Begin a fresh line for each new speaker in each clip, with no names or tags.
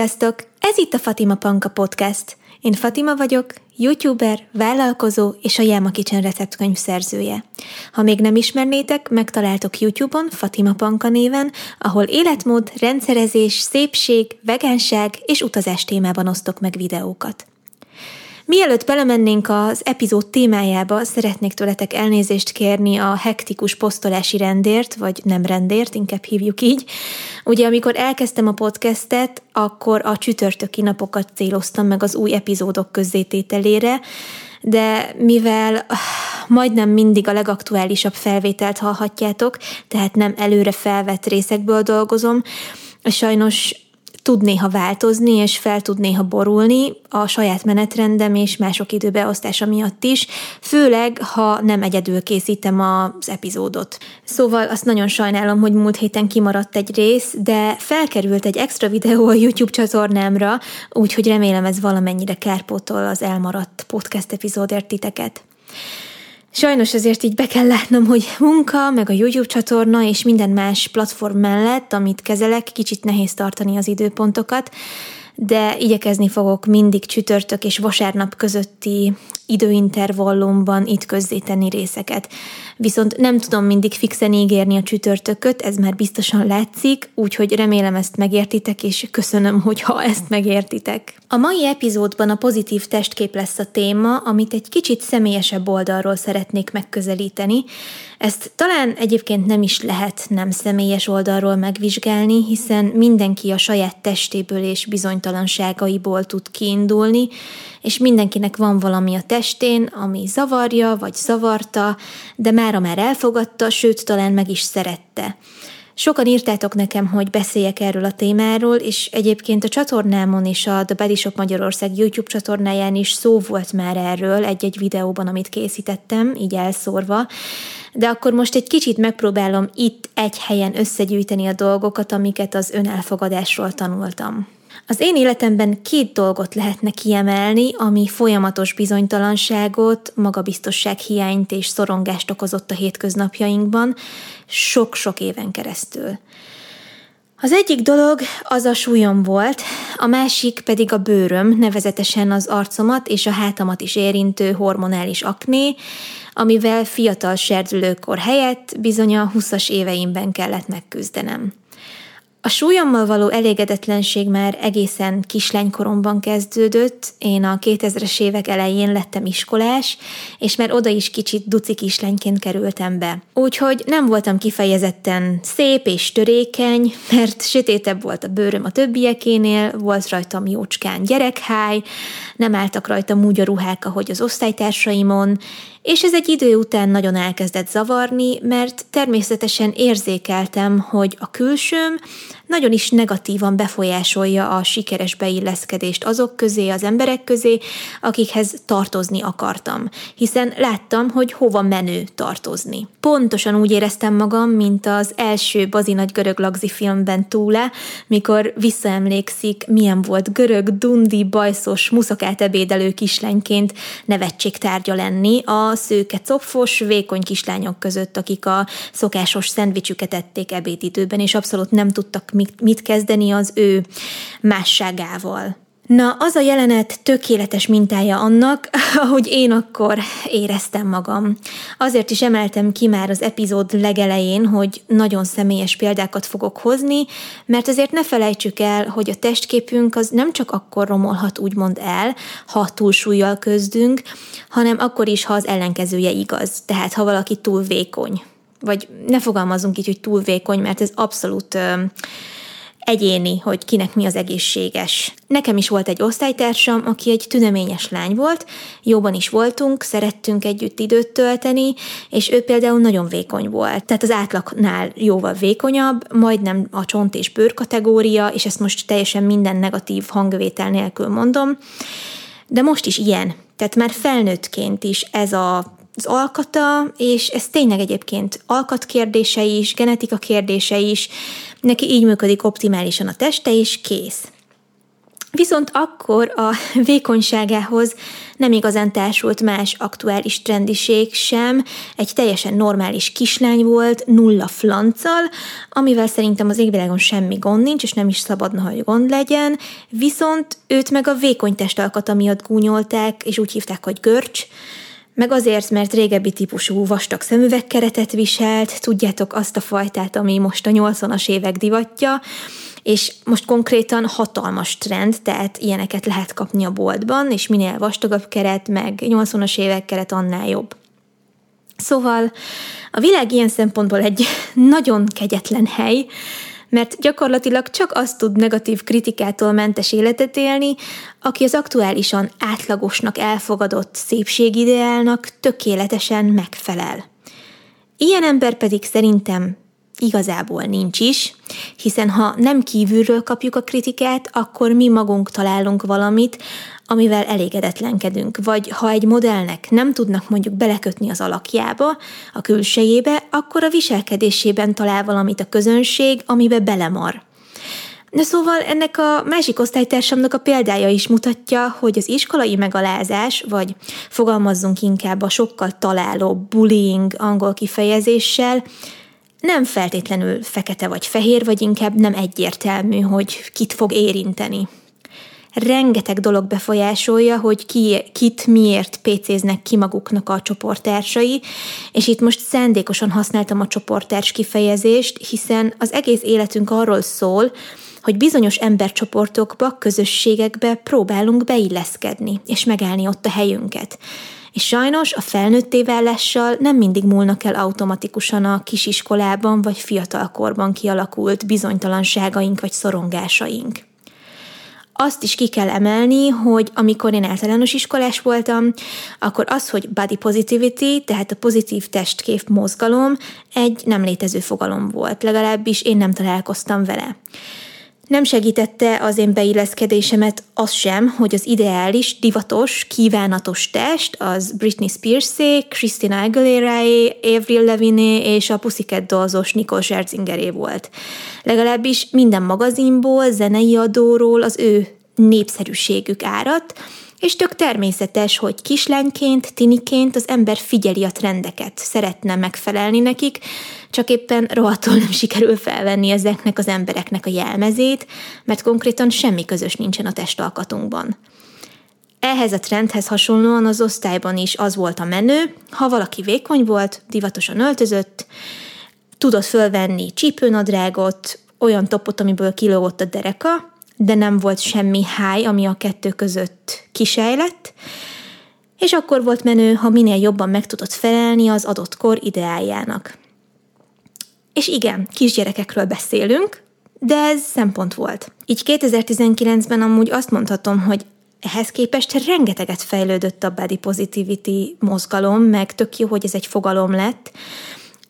Sziasztok! Ez itt a Fatima Panka Podcast. Én Fatima vagyok, youtuber, vállalkozó és a Jelma Kitchen receptkönyv szerzője. Ha még nem ismernétek, megtaláltok YouTube-on Fatima Panka néven, ahol életmód, rendszerezés, szépség, vegánság és utazás témában osztok meg videókat. Mielőtt belemennénk az epizód témájába, szeretnék tőletek elnézést kérni a hektikus posztolási rendért, vagy nem rendért, inkább hívjuk így. Ugye, amikor elkezdtem a podcastet, akkor a csütörtöki napokat céloztam meg az új epizódok közzétételére, de mivel ah, majdnem mindig a legaktuálisabb felvételt hallhatjátok, tehát nem előre felvett részekből dolgozom, sajnos tud néha változni, és fel tud néha borulni a saját menetrendem és mások időbeosztása miatt is, főleg, ha nem egyedül készítem az epizódot. Szóval azt nagyon sajnálom, hogy múlt héten kimaradt egy rész, de felkerült egy extra videó a YouTube csatornámra, úgyhogy remélem ez valamennyire kárpótol az elmaradt podcast epizódért titeket. Sajnos ezért így be kell látnom, hogy munka, meg a YouTube csatorna és minden más platform mellett, amit kezelek, kicsit nehéz tartani az időpontokat, de igyekezni fogok mindig csütörtök és vasárnap közötti időintervallumban itt közzétenni részeket. Viszont nem tudom mindig fixen ígérni a csütörtököt, ez már biztosan látszik, úgyhogy remélem ezt megértitek, és köszönöm, hogyha ezt megértitek. A mai epizódban a pozitív testkép lesz a téma, amit egy kicsit személyesebb oldalról szeretnék megközelíteni. Ezt talán egyébként nem is lehet nem személyes oldalról megvizsgálni, hiszen mindenki a saját testéből és bizonytalanságaiból tud kiindulni, és mindenkinek van valami a testén, ami zavarja vagy zavarta, de mára már elfogadta, sőt talán meg is szerette. Sokan írtátok nekem, hogy beszéljek erről a témáról, és egyébként a csatornámon és a The Body Shop Magyarország YouTube csatornáján is szó volt már erről egy-egy videóban, amit készítettem, így elszórva, de akkor most egy kicsit megpróbálom itt egy helyen összegyűjteni a dolgokat, amiket az önelfogadásról tanultam. Az én életemben két dolgot lehetne kiemelni, ami folyamatos bizonytalanságot, magabiztosság hiányt és szorongást okozott a hétköznapjainkban sok-sok éven keresztül. Az egyik dolog az a súlyom volt, a másik pedig a bőröm, nevezetesen az arcomat és a hátamat is érintő hormonális akné, amivel fiatal serdülőkor helyett bizony a 20-as éveimben kellett megküzdenem. A súlyommal való elégedetlenség már egészen kislánykoromban kezdődött, én a 2000-es évek elején lettem iskolás, és már oda is kicsit duci kislányként kerültem be. Úgyhogy nem voltam kifejezetten szép és törékeny, mert sötétebb volt a bőröm a többiekénél, volt rajtam jócskán gyerekháj, nem álltak rajtam úgy a ruhák, ahogy az osztálytársaimon, és ez egy idő után nagyon elkezdett zavarni, mert természetesen érzékeltem, hogy a külsőm nagyon is negatívan befolyásolja a sikeres beilleszkedést azok közé, az emberek közé, akikhez tartozni akartam, hiszen láttam, hogy hova menő tartozni. Pontosan úgy éreztem magam, mint az első Bazi nagy görög lagzi filmben túle, mikor visszaemlékszik, milyen volt görög, dundi, bajszos, muszakát ebédelő kislányként nevetség tárgya lenni a szőke copfos, vékony kislányok között, akik a szokásos szendvicsüket ették ebédidőben, és abszolút nem tudtak mit, kezdeni az ő másságával. Na, az a jelenet tökéletes mintája annak, ahogy én akkor éreztem magam. Azért is emeltem ki már az epizód legelején, hogy nagyon személyes példákat fogok hozni, mert azért ne felejtsük el, hogy a testképünk az nem csak akkor romolhat úgymond el, ha túlsúlyjal közdünk, hanem akkor is, ha az ellenkezője igaz. Tehát, ha valaki túl vékony. Vagy ne fogalmazunk így, hogy túl vékony, mert ez abszolút egyéni, hogy kinek mi az egészséges. Nekem is volt egy osztálytársam, aki egy tüneményes lány volt, jóban is voltunk, szerettünk együtt időt tölteni, és ő például nagyon vékony volt. Tehát az átlagnál jóval vékonyabb, majdnem a csont és bőr kategória, és ezt most teljesen minden negatív hangvétel nélkül mondom, de most is ilyen. Tehát már felnőttként is ez a az alkata, és ez tényleg egyébként alkat kérdése is, genetika kérdése is, neki így működik optimálisan a teste, és kész. Viszont akkor a vékonyságához nem igazán társult más aktuális trendiség sem, egy teljesen normális kislány volt, nulla flanccal, amivel szerintem az égvilágon semmi gond nincs, és nem is szabadna, hogy gond legyen, viszont őt meg a vékony testalkata miatt gúnyolták, és úgy hívták, hogy görcs, meg azért, mert régebbi típusú vastag szemüvegkeretet viselt, tudjátok azt a fajtát, ami most a 80-as évek divatja, és most konkrétan hatalmas trend, tehát ilyeneket lehet kapni a boltban, és minél vastagabb keret, meg 80-as évek keret, annál jobb. Szóval a világ ilyen szempontból egy nagyon kegyetlen hely, mert gyakorlatilag csak azt tud negatív kritikától mentes életet élni, aki az aktuálisan átlagosnak elfogadott szépségideálnak tökéletesen megfelel. Ilyen ember pedig szerintem igazából nincs is, hiszen ha nem kívülről kapjuk a kritikát, akkor mi magunk találunk valamit, amivel elégedetlenkedünk, vagy ha egy modellnek nem tudnak mondjuk belekötni az alakjába, a külsejébe, akkor a viselkedésében talál valamit a közönség, amibe belemar. De szóval ennek a másik osztálytársamnak a példája is mutatja, hogy az iskolai megalázás, vagy fogalmazzunk inkább a sokkal találó bullying angol kifejezéssel, nem feltétlenül fekete vagy fehér, vagy inkább nem egyértelmű, hogy kit fog érinteni. Rengeteg dolog befolyásolja, hogy ki, kit miért pécéznek ki maguknak a csoporttársai, és itt most szándékosan használtam a csoporttárs kifejezést, hiszen az egész életünk arról szól, hogy bizonyos embercsoportokba, közösségekbe próbálunk beilleszkedni, és megállni ott a helyünket. És sajnos a felnőtté válással nem mindig múlnak el automatikusan a kisiskolában vagy fiatalkorban kialakult bizonytalanságaink vagy szorongásaink. Azt is ki kell emelni, hogy amikor én általános iskolás voltam, akkor az, hogy body positivity, tehát a pozitív testkép mozgalom egy nem létező fogalom volt, legalábbis én nem találkoztam vele. Nem segítette az én beilleszkedésemet az sem, hogy az ideális, divatos, kívánatos test az Britney Spearsé, Christina Aguileraé, Avril Lavigne és a Pussycat Dolls-os Nicole Scherzingeré volt. Legalábbis minden magazinból, zenei adóról az ő népszerűségük árat, és tök természetes, hogy kislányként, tiniként az ember figyeli a trendeket, szeretne megfelelni nekik, csak éppen rohadtul nem sikerül felvenni ezeknek az embereknek a jelmezét, mert konkrétan semmi közös nincsen a testalkatunkban. Ehhez a trendhez hasonlóan az osztályban is az volt a menő, ha valaki vékony volt, divatosan öltözött, tudott fölvenni csípőnadrágot, olyan topot, amiből kilógott a dereka, de nem volt semmi háj, ami a kettő között kisejlett, és akkor volt menő, ha minél jobban meg tudott felelni az adott kor ideáljának. És igen, kisgyerekekről beszélünk, de ez szempont volt. Így 2019-ben amúgy azt mondhatom, hogy ehhez képest rengeteget fejlődött a body positivity mozgalom, meg tök jó, hogy ez egy fogalom lett,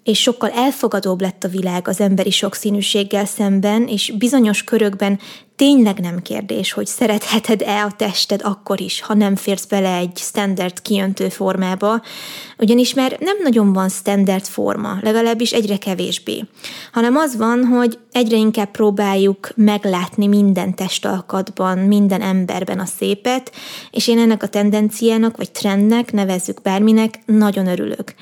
és sokkal elfogadóbb lett a világ az emberi sokszínűséggel szemben, és bizonyos körökben tényleg nem kérdés, hogy szeretheted-e a tested akkor is, ha nem férsz bele egy standard kijöntő formába, ugyanis már nem nagyon van standard forma, legalábbis egyre kevésbé, hanem az van, hogy egyre inkább próbáljuk meglátni minden testalkatban, minden emberben a szépet, és én ennek a tendenciának, vagy trendnek, nevezzük bárminek, nagyon örülök.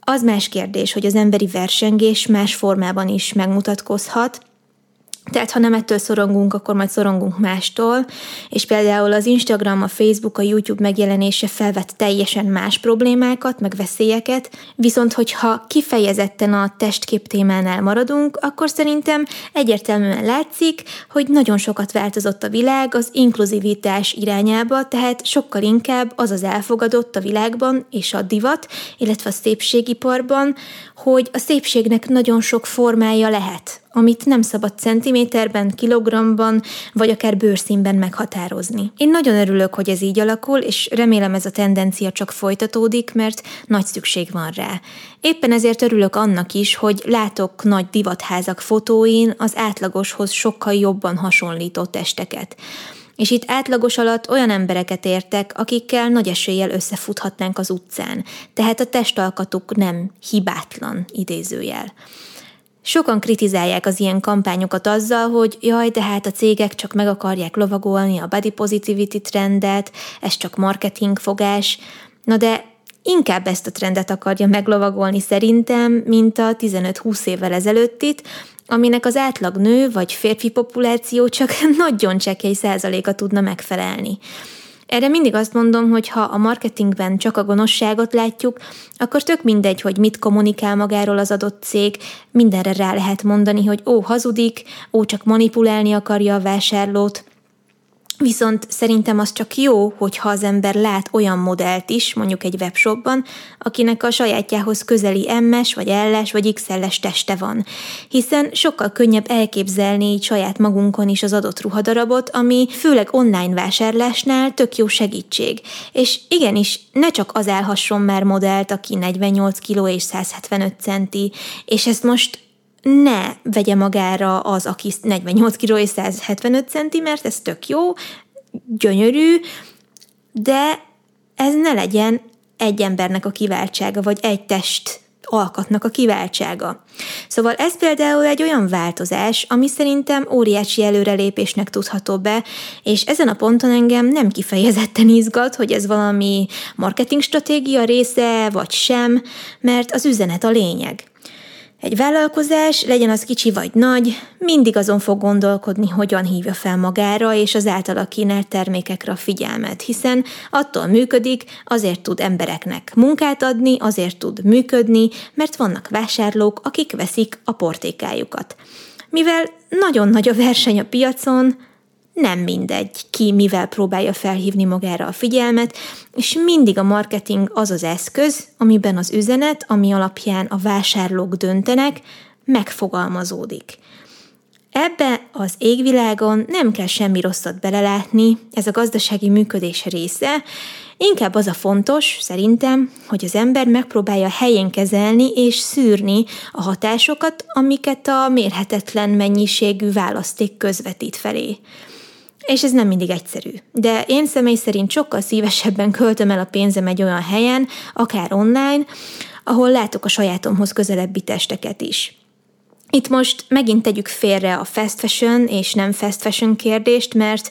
Az más kérdés, hogy az emberi versengés más formában is megmutatkozhat, tehát ha nem ettől szorongunk, akkor majd szorongunk mástól, és például az Instagram, a Facebook, a YouTube megjelenése felvet teljesen más problémákat, meg veszélyeket, viszont hogyha kifejezetten a testkép témánál maradunk, akkor szerintem egyértelműen látszik, hogy nagyon sokat változott a világ az inkluzivitás irányába, tehát sokkal inkább az az elfogadott a világban és a divat, illetve a szépségiparban, hogy a szépségnek nagyon sok formája lehet, amit nem szabad centiméterben, kilogramban, vagy akár bőrszínben meghatározni. Én nagyon örülök, hogy ez így alakul, és remélem ez a tendencia csak folytatódik, mert nagy szükség van rá. Éppen ezért örülök annak is, hogy látok nagy divatházak fotóin az átlagoshoz sokkal jobban hasonlító testeket. És itt átlagos alatt olyan embereket értek, akikkel nagy eséllyel összefuthatnánk az utcán, tehát a testalkatuk nem hibátlan idézőjel. Sokan kritizálják az ilyen kampányokat azzal, hogy jaj, de hát a cégek csak meg akarják lovagolni a body positivity trendet, ez csak marketing fogás. Na de inkább ezt a trendet akarja meglovagolni szerintem, mint a 15-20 évvel ezelőttit, aminek az átlag nő vagy férfi populáció csak nagyon csekély százaléka tudna megfelelni. Erre mindig azt mondom, hogy ha a marketingben csak a gonoszságot látjuk, akkor tök mindegy, hogy mit kommunikál magáról az adott cég, mindenre rá lehet mondani, hogy ó, hazudik, ó, csak manipulálni akarja a vásárlót, Viszont szerintem az csak jó, hogyha az ember lát olyan modellt is, mondjuk egy webshopban, akinek a sajátjához közeli MS, vagy ls, vagy XL-es teste van. Hiszen sokkal könnyebb elképzelni így saját magunkon is az adott ruhadarabot, ami főleg online vásárlásnál tök jó segítség. És igenis, ne csak az elhasson már modellt, aki 48 kg és 175 centi, és ezt most ne vegye magára az, aki 48 kg és 175 cm, mert ez tök jó, gyönyörű, de ez ne legyen egy embernek a kiváltsága, vagy egy test alkatnak a kiváltsága. Szóval ez például egy olyan változás, ami szerintem óriási előrelépésnek tudható be, és ezen a ponton engem nem kifejezetten izgat, hogy ez valami marketing stratégia része, vagy sem, mert az üzenet a lényeg. Egy vállalkozás, legyen az kicsi vagy nagy, mindig azon fog gondolkodni, hogyan hívja fel magára és az általa kínált termékekre a figyelmet, hiszen attól működik, azért tud embereknek munkát adni, azért tud működni, mert vannak vásárlók, akik veszik a portékájukat. Mivel nagyon nagy a verseny a piacon, nem mindegy, ki mivel próbálja felhívni magára a figyelmet, és mindig a marketing az az eszköz, amiben az üzenet, ami alapján a vásárlók döntenek, megfogalmazódik. Ebbe az égvilágon nem kell semmi rosszat belelátni, ez a gazdasági működés része, inkább az a fontos, szerintem, hogy az ember megpróbálja helyén kezelni és szűrni a hatásokat, amiket a mérhetetlen mennyiségű választék közvetít felé és ez nem mindig egyszerű. De én személy szerint sokkal szívesebben költöm el a pénzem egy olyan helyen, akár online, ahol látok a sajátomhoz közelebbi testeket is. Itt most megint tegyük félre a fast fashion és nem fast fashion kérdést, mert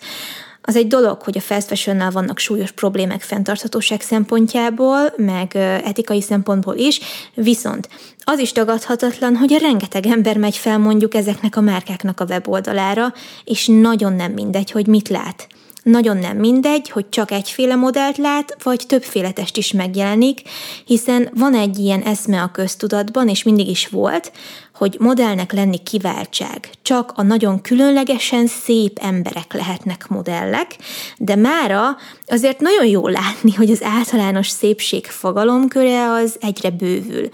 az egy dolog, hogy a fast fashion vannak súlyos problémák fenntarthatóság szempontjából, meg etikai szempontból is, viszont az is tagadhatatlan, hogy a rengeteg ember megy fel mondjuk ezeknek a márkáknak a weboldalára, és nagyon nem mindegy, hogy mit lát. Nagyon nem mindegy, hogy csak egyféle modellt lát, vagy többféle test is megjelenik, hiszen van egy ilyen eszme a köztudatban, és mindig is volt, hogy modellnek lenni kiváltság. Csak a nagyon különlegesen szép emberek lehetnek modellek, de mára azért nagyon jó látni, hogy az általános szépség fogalomköre az egyre bővül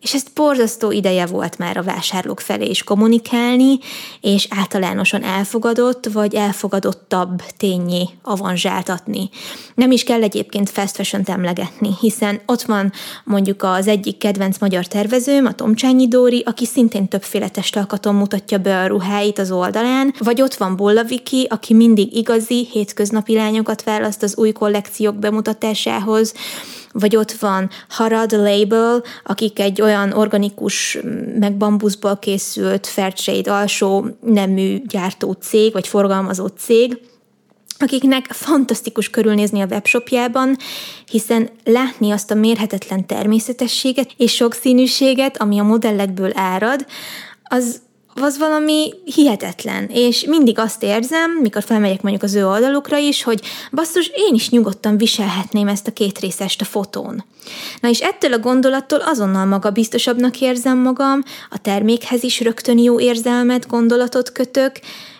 és ezt borzasztó ideje volt már a vásárlók felé is kommunikálni, és általánosan elfogadott vagy elfogadottabb tényé avanzsáltatni. Nem is kell egyébként fast fashion emlegetni, hiszen ott van mondjuk az egyik kedvenc magyar tervezőm, a Tomcsányi Dóri, aki szintén többféle testalkaton mutatja be a ruháit az oldalán, vagy ott van Bolla Viki, aki mindig igazi, hétköznapi lányokat választ az új kollekciók bemutatásához, vagy ott van Harad Label, akik egy olyan organikus, meg bambuszból készült Fairtrade alsó nemű gyártó cég, vagy forgalmazó cég, akiknek fantasztikus körülnézni a webshopjában, hiszen látni azt a mérhetetlen természetességet és sokszínűséget, ami a modellekből árad, az az valami hihetetlen, és mindig azt érzem, mikor felmegyek mondjuk az ő oldalukra is, hogy basszus, én is nyugodtan viselhetném ezt a két részest a fotón. Na és ettől a gondolattól azonnal maga biztosabbnak érzem magam, a termékhez is rögtön jó érzelmet, gondolatot kötök,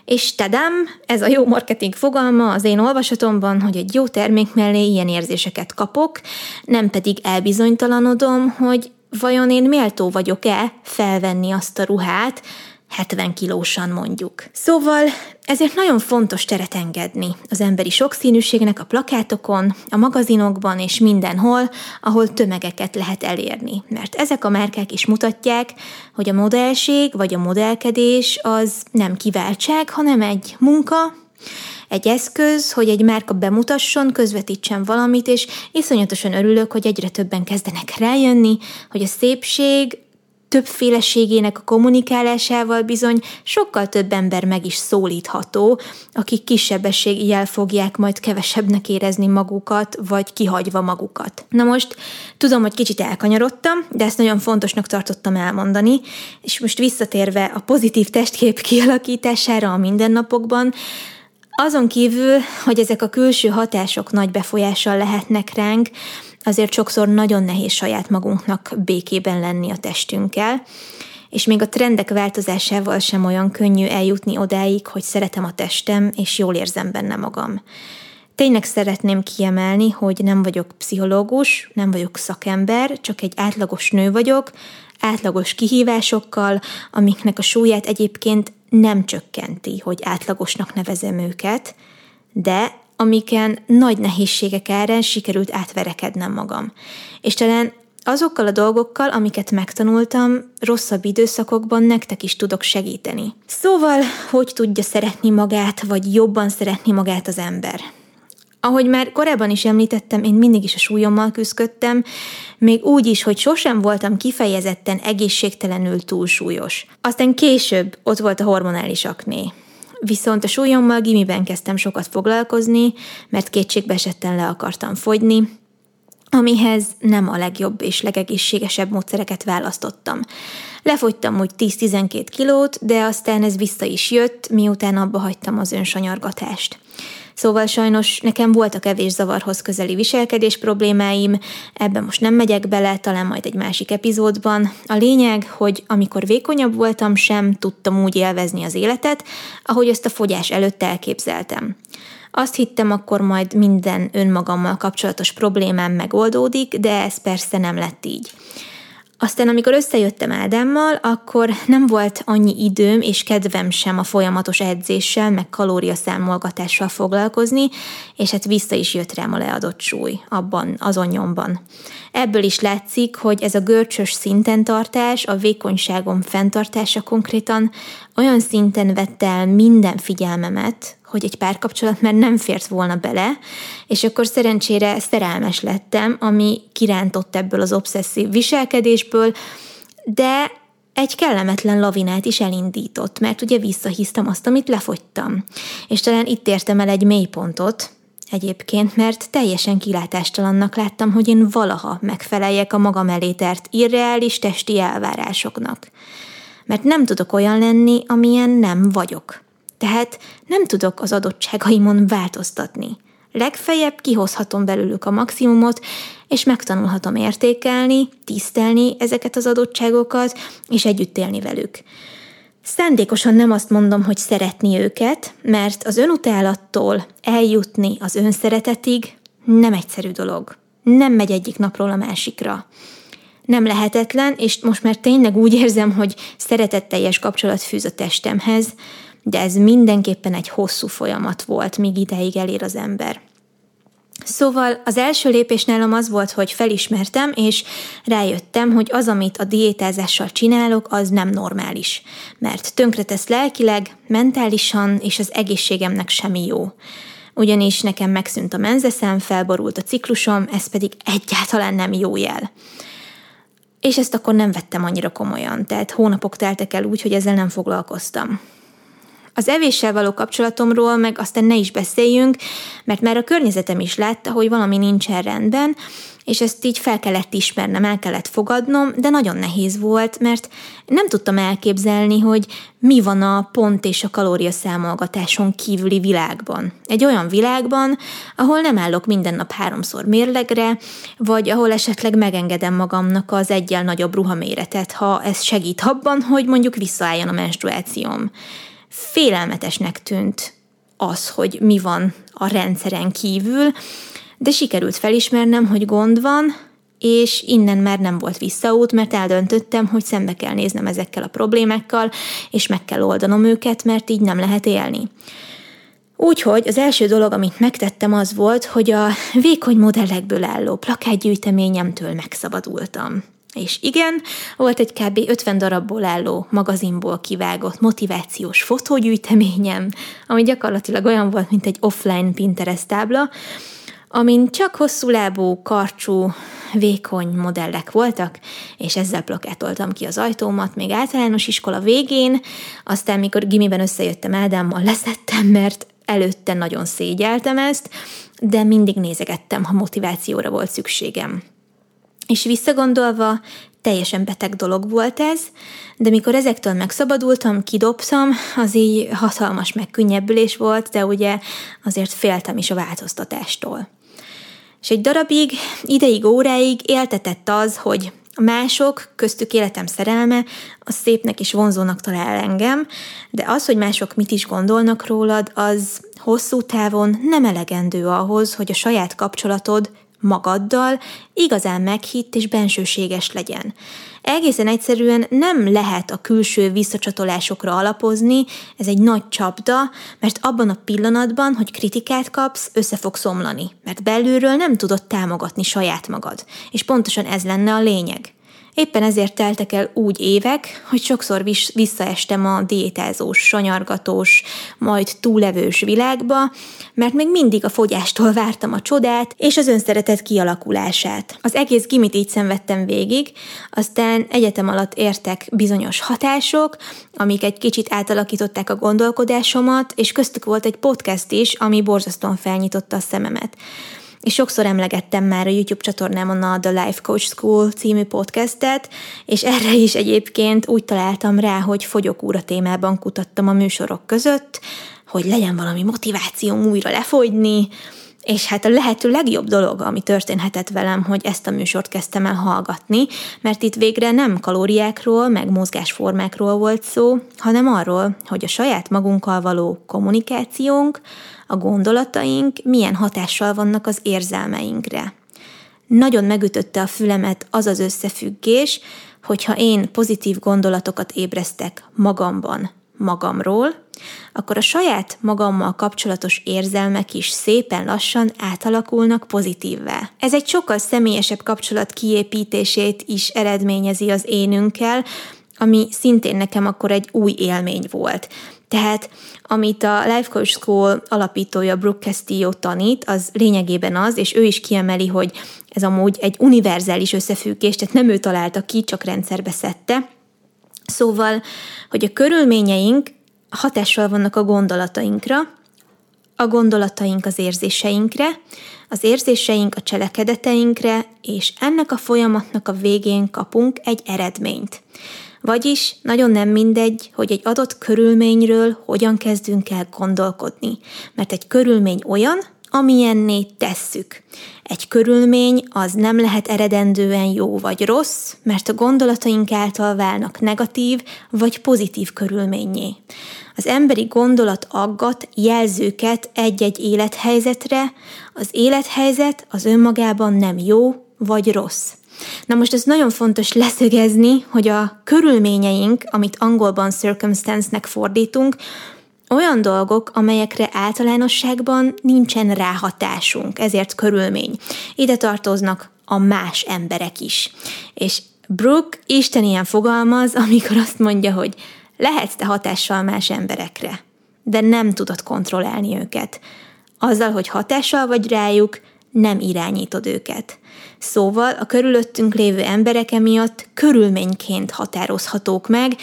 és tedem, ez a jó marketing fogalma az én olvasatomban, hogy egy jó termék mellé ilyen érzéseket kapok, nem pedig elbizonytalanodom, hogy vajon én méltó vagyok-e felvenni azt a ruhát, 70 kilósan mondjuk. Szóval ezért nagyon fontos teret engedni az emberi sokszínűségnek a plakátokon, a magazinokban és mindenhol, ahol tömegeket lehet elérni. Mert ezek a márkák is mutatják, hogy a modellség vagy a modellkedés az nem kiváltság, hanem egy munka, egy eszköz, hogy egy márka bemutasson, közvetítsen valamit, és iszonyatosan örülök, hogy egyre többen kezdenek rájönni, hogy a szépség többféleségének a kommunikálásával bizony sokkal több ember meg is szólítható, akik kisebbességjel fogják majd kevesebbnek érezni magukat, vagy kihagyva magukat. Na most tudom, hogy kicsit elkanyarodtam, de ezt nagyon fontosnak tartottam elmondani, és most visszatérve a pozitív testkép kialakítására a mindennapokban, azon kívül, hogy ezek a külső hatások nagy befolyással lehetnek ránk, azért sokszor nagyon nehéz saját magunknak békében lenni a testünkkel, és még a trendek változásával sem olyan könnyű eljutni odáig, hogy szeretem a testem, és jól érzem benne magam. Tényleg szeretném kiemelni, hogy nem vagyok pszichológus, nem vagyok szakember, csak egy átlagos nő vagyok, átlagos kihívásokkal, amiknek a súlyát egyébként nem csökkenti, hogy átlagosnak nevezem őket, de amiken nagy nehézségek árán sikerült átverekednem magam. És talán azokkal a dolgokkal, amiket megtanultam, rosszabb időszakokban nektek is tudok segíteni. Szóval, hogy tudja szeretni magát, vagy jobban szeretni magát az ember? Ahogy már korábban is említettem, én mindig is a súlyommal küzdöttem, még úgy is, hogy sosem voltam kifejezetten egészségtelenül túlsúlyos. Aztán később ott volt a hormonális akné. Viszont a súlyommal gimiben kezdtem sokat foglalkozni, mert kétségbe esetten le akartam fogyni, amihez nem a legjobb és legegészségesebb módszereket választottam. Lefogytam úgy 10-12 kilót, de aztán ez vissza is jött, miután abba hagytam az önsanyargatást. Szóval sajnos nekem voltak kevés zavarhoz közeli viselkedés problémáim, ebben most nem megyek bele, talán majd egy másik epizódban. A lényeg, hogy amikor vékonyabb voltam, sem tudtam úgy élvezni az életet, ahogy ezt a fogyás előtt elképzeltem. Azt hittem, akkor majd minden önmagammal kapcsolatos problémám megoldódik, de ez persze nem lett így. Aztán, amikor összejöttem Ádámmal, akkor nem volt annyi időm és kedvem sem a folyamatos edzéssel, meg kalóriaszámolgatással foglalkozni, és hát vissza is jött rám a leadott súly abban, azon nyomban. Ebből is látszik, hogy ez a görcsös szinten tartás, a vékonyságom fenntartása konkrétan olyan szinten vette el minden figyelmemet, hogy egy párkapcsolat már nem fért volna bele, és akkor szerencsére szerelmes lettem, ami kirántott ebből az obszesszív viselkedésből, de egy kellemetlen lavinát is elindított, mert ugye visszahisztam azt, amit lefogytam. És talán itt értem el egy mélypontot, egyébként, mert teljesen kilátástalannak láttam, hogy én valaha megfeleljek a magam elé tert irreális testi elvárásoknak. Mert nem tudok olyan lenni, amilyen nem vagyok. Tehát nem tudok az adottságaimon változtatni. Legfeljebb kihozhatom belőlük a maximumot, és megtanulhatom értékelni, tisztelni ezeket az adottságokat, és együtt élni velük. Szándékosan nem azt mondom, hogy szeretni őket, mert az önutálattól eljutni az önszeretetig nem egyszerű dolog. Nem megy egyik napról a másikra. Nem lehetetlen, és most már tényleg úgy érzem, hogy szeretetteljes kapcsolat fűz a testemhez, de ez mindenképpen egy hosszú folyamat volt, míg ideig elér az ember. Szóval az első lépés nálam az volt, hogy felismertem, és rájöttem, hogy az, amit a diétázással csinálok, az nem normális. Mert tönkretesz lelkileg, mentálisan, és az egészségemnek semmi jó. Ugyanis nekem megszűnt a menzeszem, felborult a ciklusom, ez pedig egyáltalán nem jó jel. És ezt akkor nem vettem annyira komolyan, tehát hónapok teltek el úgy, hogy ezzel nem foglalkoztam. Az evéssel való kapcsolatomról meg aztán ne is beszéljünk, mert már a környezetem is látta, hogy valami nincsen rendben, és ezt így fel kellett ismernem, el kellett fogadnom, de nagyon nehéz volt, mert nem tudtam elképzelni, hogy mi van a pont és a kalóriaszámolgatáson kívüli világban. Egy olyan világban, ahol nem állok minden nap háromszor mérlegre, vagy ahol esetleg megengedem magamnak az egyel nagyobb ruhaméretet, ha ez segít abban, hogy mondjuk visszaálljon a menstruációm félelmetesnek tűnt az, hogy mi van a rendszeren kívül, de sikerült felismernem, hogy gond van, és innen már nem volt visszaút, mert eldöntöttem, hogy szembe kell néznem ezekkel a problémákkal, és meg kell oldanom őket, mert így nem lehet élni. Úgyhogy az első dolog, amit megtettem, az volt, hogy a vékony modellekből álló plakátgyűjteményemtől megszabadultam. És igen, volt egy kb. 50 darabból álló magazinból kivágott motivációs fotógyűjteményem, ami gyakorlatilag olyan volt, mint egy offline Pinterest tábla, amin csak hosszú lábú, karcsú, vékony modellek voltak, és ezzel plakátoltam ki az ajtómat még általános iskola végén, aztán mikor gimiben összejöttem Ádámmal, leszettem, mert előtte nagyon szégyeltem ezt, de mindig nézegettem, ha motivációra volt szükségem. És visszagondolva, teljesen beteg dolog volt ez, de mikor ezektől megszabadultam, kidobtam, az így hatalmas megkönnyebbülés volt, de ugye azért féltem is a változtatástól. És egy darabig, ideig, óráig éltetett az, hogy a mások, köztük életem szerelme, az szépnek és vonzónak talál engem, de az, hogy mások mit is gondolnak rólad, az hosszú távon nem elegendő ahhoz, hogy a saját kapcsolatod magaddal igazán meghitt és bensőséges legyen. Egészen egyszerűen nem lehet a külső visszacsatolásokra alapozni, ez egy nagy csapda, mert abban a pillanatban, hogy kritikát kapsz, össze fog szomlani, mert belülről nem tudod támogatni saját magad. És pontosan ez lenne a lényeg. Éppen ezért teltek el úgy évek, hogy sokszor visszaestem a diétázós, sanyargatós, majd túlevős világba, mert még mindig a fogyástól vártam a csodát és az önszeretet kialakulását. Az egész gimit így szenvedtem végig, aztán egyetem alatt értek bizonyos hatások, amik egy kicsit átalakították a gondolkodásomat, és köztük volt egy podcast is, ami borzasztóan felnyitotta a szememet és sokszor emlegettem már a YouTube csatornámon a The Life Coach School című podcastet, és erre is egyébként úgy találtam rá, hogy fogyókúra témában kutattam a műsorok között, hogy legyen valami motivációm újra lefogyni, és hát a lehető legjobb dolog, ami történhetett velem, hogy ezt a műsort kezdtem el hallgatni, mert itt végre nem kalóriákról, meg mozgásformákról volt szó, hanem arról, hogy a saját magunkkal való kommunikációnk, a gondolataink milyen hatással vannak az érzelmeinkre. Nagyon megütötte a fülemet az az összefüggés, hogyha én pozitív gondolatokat ébresztek magamban, magamról, akkor a saját magammal kapcsolatos érzelmek is szépen lassan átalakulnak pozitívvá. Ez egy sokkal személyesebb kapcsolat kiépítését is eredményezi az énünkkel, ami szintén nekem akkor egy új élmény volt. Tehát amit a Life Coach School alapítója Brooke Castillo tanít, az lényegében az, és ő is kiemeli, hogy ez amúgy egy univerzális összefüggés, tehát nem ő találta ki, csak rendszerbe szedte. Szóval, hogy a körülményeink hatással vannak a gondolatainkra, a gondolataink az érzéseinkre, az érzéseink a cselekedeteinkre, és ennek a folyamatnak a végén kapunk egy eredményt. Vagyis nagyon nem mindegy, hogy egy adott körülményről hogyan kezdünk el gondolkodni, mert egy körülmény olyan, amilyenné tesszük. Egy körülmény az nem lehet eredendően jó vagy rossz, mert a gondolataink által válnak negatív vagy pozitív körülményé. Az emberi gondolat aggat jelzőket egy-egy élethelyzetre, az élethelyzet az önmagában nem jó vagy rossz. Na most ez nagyon fontos leszögezni, hogy a körülményeink, amit angolban circumstance-nek fordítunk, olyan dolgok, amelyekre általánosságban nincsen ráhatásunk, ezért körülmény. Ide tartoznak a más emberek is. És Brooke Isten ilyen fogalmaz, amikor azt mondja, hogy lehetsz te hatással más emberekre, de nem tudod kontrollálni őket. Azzal, hogy hatással vagy rájuk, nem irányítod őket. Szóval a körülöttünk lévő emberek emiatt körülményként határozhatók meg,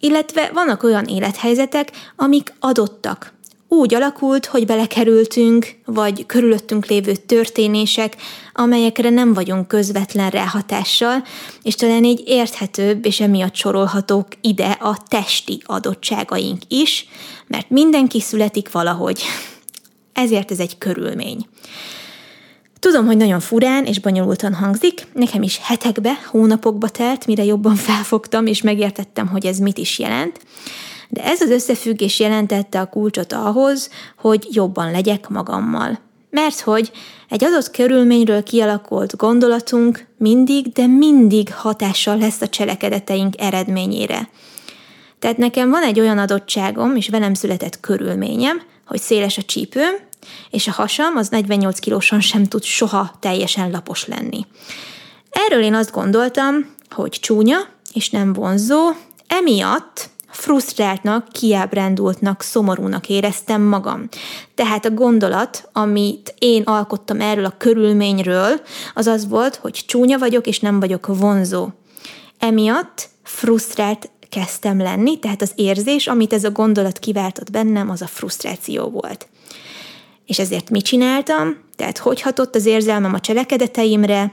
illetve vannak olyan élethelyzetek, amik adottak. Úgy alakult, hogy belekerültünk, vagy körülöttünk lévő történések, amelyekre nem vagyunk közvetlen ráhatással, és talán így érthetőbb, és emiatt sorolhatók ide a testi adottságaink is, mert mindenki születik valahogy. Ezért ez egy körülmény. Tudom, hogy nagyon furán és bonyolultan hangzik, nekem is hetekbe, hónapokba telt, mire jobban felfogtam és megértettem, hogy ez mit is jelent, de ez az összefüggés jelentette a kulcsot ahhoz, hogy jobban legyek magammal. Mert hogy egy adott körülményről kialakult gondolatunk mindig, de mindig hatással lesz a cselekedeteink eredményére. Tehát nekem van egy olyan adottságom, és velem született körülményem, hogy széles a csípőm, és a hasam az 48 kilósan sem tud soha teljesen lapos lenni. Erről én azt gondoltam, hogy csúnya és nem vonzó, emiatt frusztráltnak, kiábrándultnak, szomorúnak éreztem magam. Tehát a gondolat, amit én alkottam erről a körülményről, az az volt, hogy csúnya vagyok, és nem vagyok vonzó. Emiatt frusztrált kezdtem lenni, tehát az érzés, amit ez a gondolat kiváltott bennem, az a frusztráció volt. És ezért mit csináltam? Tehát hogy hatott az érzelmem a cselekedeteimre?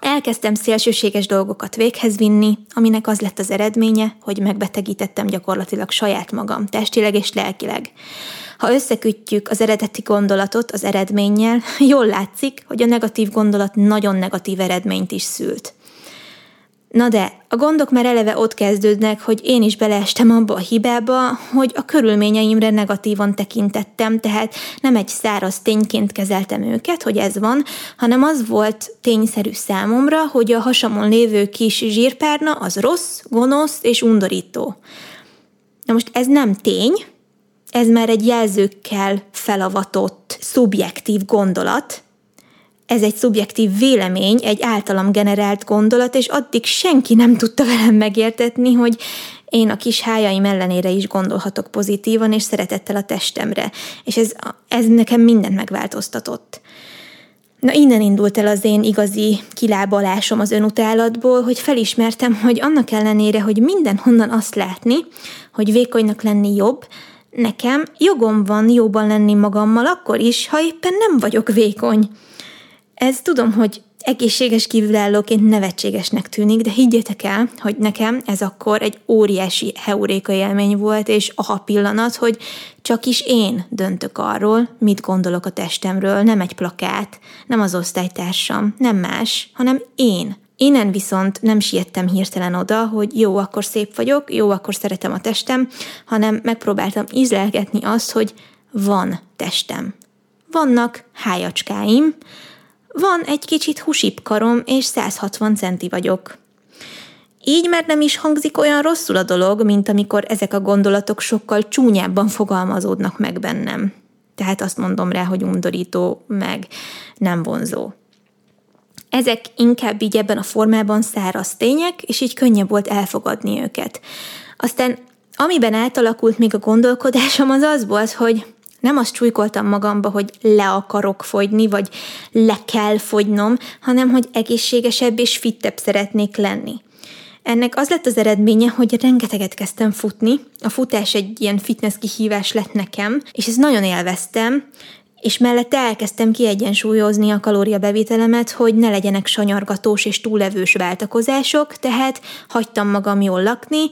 Elkezdtem szélsőséges dolgokat véghez vinni, aminek az lett az eredménye, hogy megbetegítettem gyakorlatilag saját magam, testileg és lelkileg. Ha összekütjük az eredeti gondolatot az eredménnyel, jól látszik, hogy a negatív gondolat nagyon negatív eredményt is szült. Na de, a gondok már eleve ott kezdődnek, hogy én is beleestem abba a hibába, hogy a körülményeimre negatívan tekintettem, tehát nem egy száraz tényként kezeltem őket, hogy ez van, hanem az volt tényszerű számomra, hogy a hasamon lévő kis zsírpárna az rossz, gonosz és undorító. Na most ez nem tény, ez már egy jelzőkkel felavatott, szubjektív gondolat, ez egy szubjektív vélemény, egy általam generált gondolat, és addig senki nem tudta velem megértetni, hogy én a kis hájaim ellenére is gondolhatok pozitívan, és szeretettel a testemre. És ez, ez nekem mindent megváltoztatott. Na innen indult el az én igazi kilábalásom az önutálatból, hogy felismertem, hogy annak ellenére, hogy mindenhonnan azt látni, hogy vékonynak lenni jobb, nekem jogom van jóban lenni magammal akkor is, ha éppen nem vagyok vékony. Ez tudom, hogy egészséges kívülállóként nevetségesnek tűnik, de higgyétek el, hogy nekem ez akkor egy óriási heuréka élmény volt, és a pillanat, hogy csak is én döntök arról, mit gondolok a testemről, nem egy plakát, nem az osztálytársam, nem más, hanem én. Innen viszont nem siettem hirtelen oda, hogy jó, akkor szép vagyok, jó, akkor szeretem a testem, hanem megpróbáltam ízlelgetni azt, hogy van testem. Vannak hájacskáim, van egy kicsit husibb karom, és 160 centi vagyok. Így már nem is hangzik olyan rosszul a dolog, mint amikor ezek a gondolatok sokkal csúnyábban fogalmazódnak meg bennem. Tehát azt mondom rá, hogy undorító, meg nem vonzó. Ezek inkább így ebben a formában száraz tények, és így könnyebb volt elfogadni őket. Aztán amiben átalakult még a gondolkodásom az az volt, hogy nem azt csújkoltam magamba, hogy le akarok fogyni, vagy le kell fogynom, hanem hogy egészségesebb és fittebb szeretnék lenni. Ennek az lett az eredménye, hogy rengeteget kezdtem futni. A futás egy ilyen fitness kihívás lett nekem, és ezt nagyon élveztem, és mellette elkezdtem kiegyensúlyozni a kalóriabevételemet, hogy ne legyenek sanyargatós és túlevős váltakozások, tehát hagytam magam jól lakni,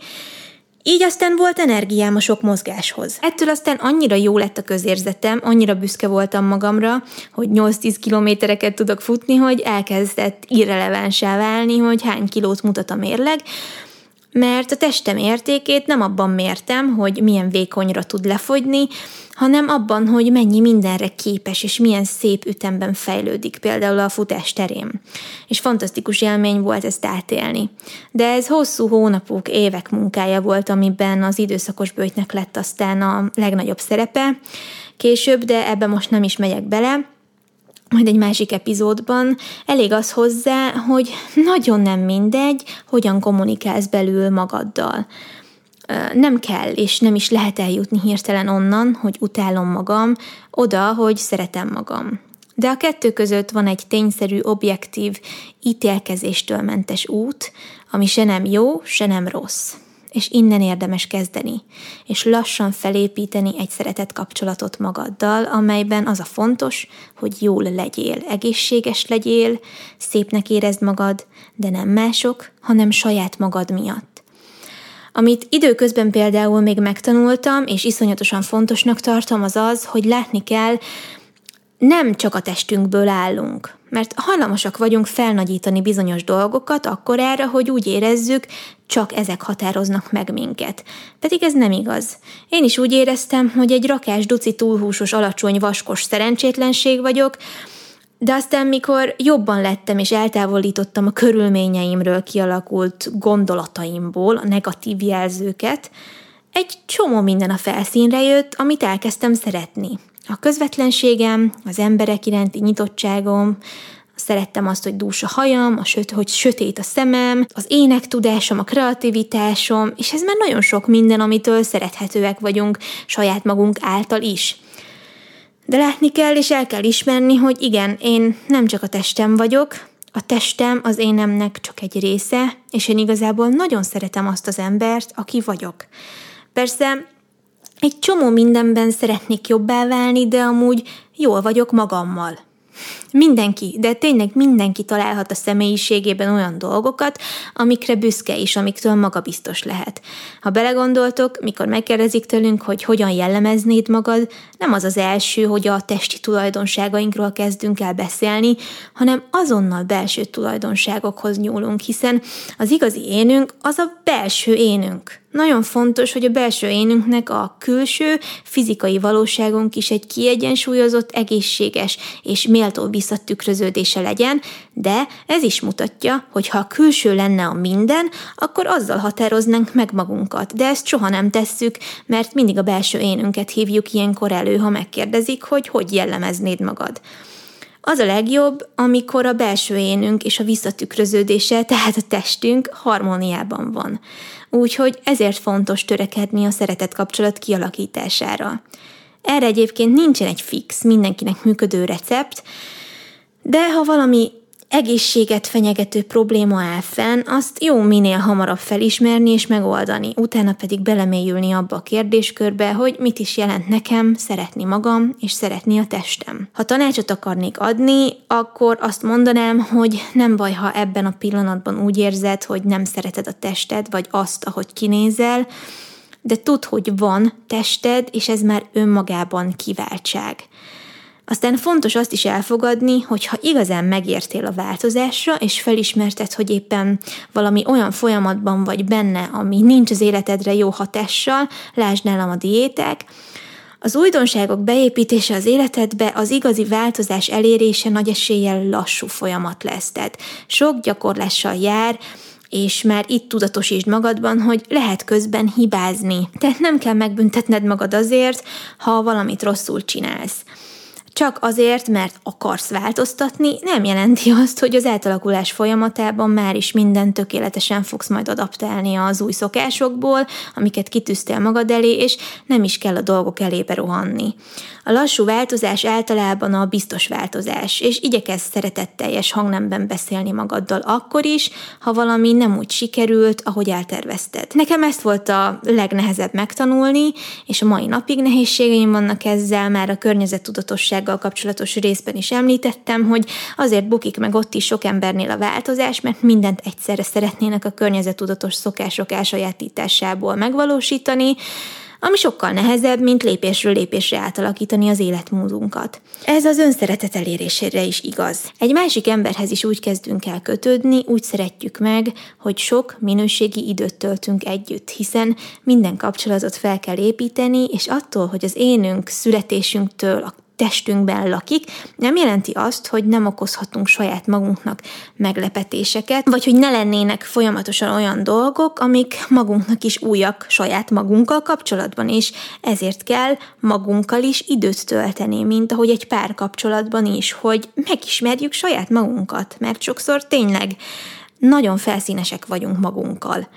így aztán volt energiám a sok mozgáshoz. Ettől aztán annyira jó lett a közérzetem, annyira büszke voltam magamra, hogy 8-10 kilométereket tudok futni, hogy elkezdett irrelevánsá válni, hogy hány kilót mutat a mérleg, mert a testem értékét nem abban mértem, hogy milyen vékonyra tud lefogyni, hanem abban, hogy mennyi mindenre képes, és milyen szép ütemben fejlődik, például a futás terén. És fantasztikus élmény volt ezt átélni. De ez hosszú hónapok, évek munkája volt, amiben az időszakos bőjtnek lett aztán a legnagyobb szerepe. Később, de ebbe most nem is megyek bele, majd egy másik epizódban, elég az hozzá, hogy nagyon nem mindegy, hogyan kommunikálsz belül magaddal. Nem kell, és nem is lehet eljutni hirtelen onnan, hogy utálom magam, oda, hogy szeretem magam. De a kettő között van egy tényszerű, objektív, ítélkezéstől mentes út, ami se nem jó, se nem rossz és innen érdemes kezdeni, és lassan felépíteni egy szeretett kapcsolatot magaddal, amelyben az a fontos, hogy jól legyél, egészséges legyél, szépnek érezd magad, de nem mások, hanem saját magad miatt. Amit időközben például még megtanultam, és iszonyatosan fontosnak tartom, az az, hogy látni kell, nem csak a testünkből állunk, mert hajlamosak vagyunk felnagyítani bizonyos dolgokat akkor erre, hogy úgy érezzük, csak ezek határoznak meg minket. Pedig ez nem igaz. Én is úgy éreztem, hogy egy rakás duci túlhúsos, alacsony, vaskos szerencsétlenség vagyok, de aztán, mikor jobban lettem és eltávolítottam a körülményeimről kialakult gondolataimból a negatív jelzőket, egy csomó minden a felszínre jött, amit elkezdtem szeretni. A közvetlenségem, az emberek iránti nyitottságom, szerettem azt, hogy dús a hajam, a söt, hogy sötét a szemem, az énektudásom, a kreativitásom, és ez már nagyon sok minden, amitől szerethetőek vagyunk saját magunk által is. De látni kell, és el kell ismerni, hogy igen, én nem csak a testem vagyok, a testem az énemnek csak egy része, és én igazából nagyon szeretem azt az embert, aki vagyok. Persze egy csomó mindenben szeretnék jobbá válni, de amúgy jól vagyok magammal. Mindenki, de tényleg mindenki találhat a személyiségében olyan dolgokat, amikre büszke és amiktől magabiztos lehet. Ha belegondoltok, mikor megkérdezik tőlünk, hogy hogyan jellemeznéd magad, nem az az első, hogy a testi tulajdonságainkról kezdünk el beszélni, hanem azonnal belső tulajdonságokhoz nyúlunk, hiszen az igazi énünk az a belső énünk. Nagyon fontos, hogy a belső énünknek a külső, fizikai valóságunk is egy kiegyensúlyozott, egészséges és méltó visszatükröződése legyen, de ez is mutatja, hogy ha a külső lenne a minden, akkor azzal határoznánk meg magunkat, de ezt soha nem tesszük, mert mindig a belső énünket hívjuk ilyenkor elő, ha megkérdezik, hogy hogy jellemeznéd magad. Az a legjobb, amikor a belső énünk és a visszatükröződése, tehát a testünk harmóniában van. Úgyhogy ezért fontos törekedni a szeretet kapcsolat kialakítására. Erre egyébként nincsen egy fix, mindenkinek működő recept, de ha valami egészséget fenyegető probléma áll fenn, azt jó minél hamarabb felismerni és megoldani, utána pedig belemélyülni abba a kérdéskörbe, hogy mit is jelent nekem szeretni magam és szeretni a testem. Ha tanácsot akarnék adni, akkor azt mondanám, hogy nem baj, ha ebben a pillanatban úgy érzed, hogy nem szereted a tested, vagy azt, ahogy kinézel, de tudd, hogy van tested, és ez már önmagában kiváltság. Aztán fontos azt is elfogadni, hogy ha igazán megértél a változásra, és felismerted, hogy éppen valami olyan folyamatban vagy benne, ami nincs az életedre jó hatással, lásd nálam a diéták, az újdonságok beépítése az életedbe, az igazi változás elérése nagy eséllyel lassú folyamat lesz. Tehát sok gyakorlással jár, és már itt tudatosítsd magadban, hogy lehet közben hibázni. Tehát nem kell megbüntetned magad azért, ha valamit rosszul csinálsz. Csak azért, mert akarsz változtatni, nem jelenti azt, hogy az átalakulás folyamatában már is minden tökéletesen fogsz majd adaptálni az új szokásokból, amiket kitűztél magad elé, és nem is kell a dolgok elébe rohanni. A lassú változás általában a biztos változás, és igyekezz szeretetteljes hangnemben beszélni magaddal akkor is, ha valami nem úgy sikerült, ahogy eltervezted. Nekem ezt volt a legnehezebb megtanulni, és a mai napig nehézségeim vannak ezzel, már a környezettudatossággal kapcsolatos részben is említettem, hogy azért bukik meg ott is sok embernél a változás, mert mindent egyszerre szeretnének a környezettudatos szokások elsajátításából megvalósítani, ami sokkal nehezebb, mint lépésről lépésre átalakítani az életmódunkat. Ez az önszeretet elérésére is igaz. Egy másik emberhez is úgy kezdünk el kötődni, úgy szeretjük meg, hogy sok minőségi időt töltünk együtt, hiszen minden kapcsolatot fel kell építeni, és attól, hogy az énünk születésünktől, a testünkben lakik, nem jelenti azt, hogy nem okozhatunk saját magunknak meglepetéseket, vagy hogy ne lennének folyamatosan olyan dolgok, amik magunknak is újak saját magunkkal kapcsolatban, és ezért kell magunkkal is időt tölteni, mint ahogy egy pár kapcsolatban is, hogy megismerjük saját magunkat, mert sokszor tényleg nagyon felszínesek vagyunk magunkkal.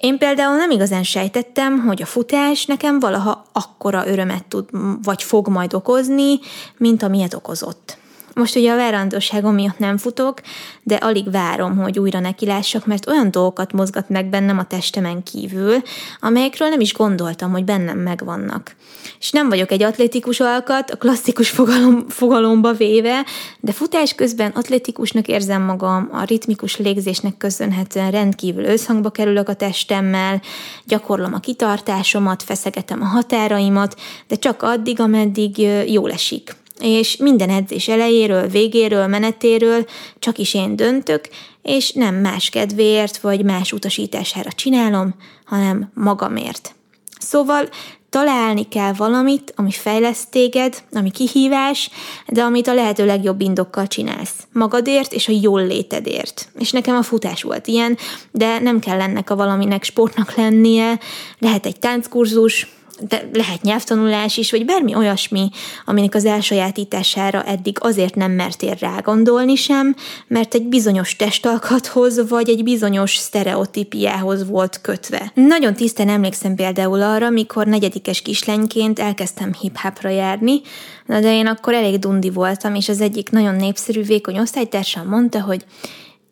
Én például nem igazán sejtettem, hogy a futás nekem valaha akkora örömet tud, vagy fog majd okozni, mint amilyet okozott. Most ugye a várandóságom miatt nem futok, de alig várom, hogy újra nekilássak, mert olyan dolgokat mozgat meg bennem a testemen kívül, amelyekről nem is gondoltam, hogy bennem megvannak. És nem vagyok egy atlétikus alkat, a klasszikus fogalom, fogalomba véve, de futás közben atlétikusnak érzem magam, a ritmikus légzésnek köszönhetően rendkívül összhangba kerülök a testemmel, gyakorlom a kitartásomat, feszegetem a határaimat, de csak addig, ameddig jól esik és minden edzés elejéről, végéről, menetéről csak is én döntök, és nem más kedvéért vagy más utasítására csinálom, hanem magamért. Szóval találni kell valamit, ami fejleszt téged, ami kihívás, de amit a lehető legjobb indokkal csinálsz. Magadért és a jól létedért. És nekem a futás volt ilyen, de nem kell ennek a valaminek sportnak lennie, lehet egy tánckurzus, de lehet nyelvtanulás is, vagy bármi olyasmi, aminek az elsajátítására eddig azért nem mertél rá gondolni sem, mert egy bizonyos testalkathoz, vagy egy bizonyos sztereotípiához volt kötve. Nagyon tisztán emlékszem például arra, mikor negyedikes kislányként elkezdtem hip-hopra járni, de én akkor elég dundi voltam, és az egyik nagyon népszerű vékony osztálytársam mondta, hogy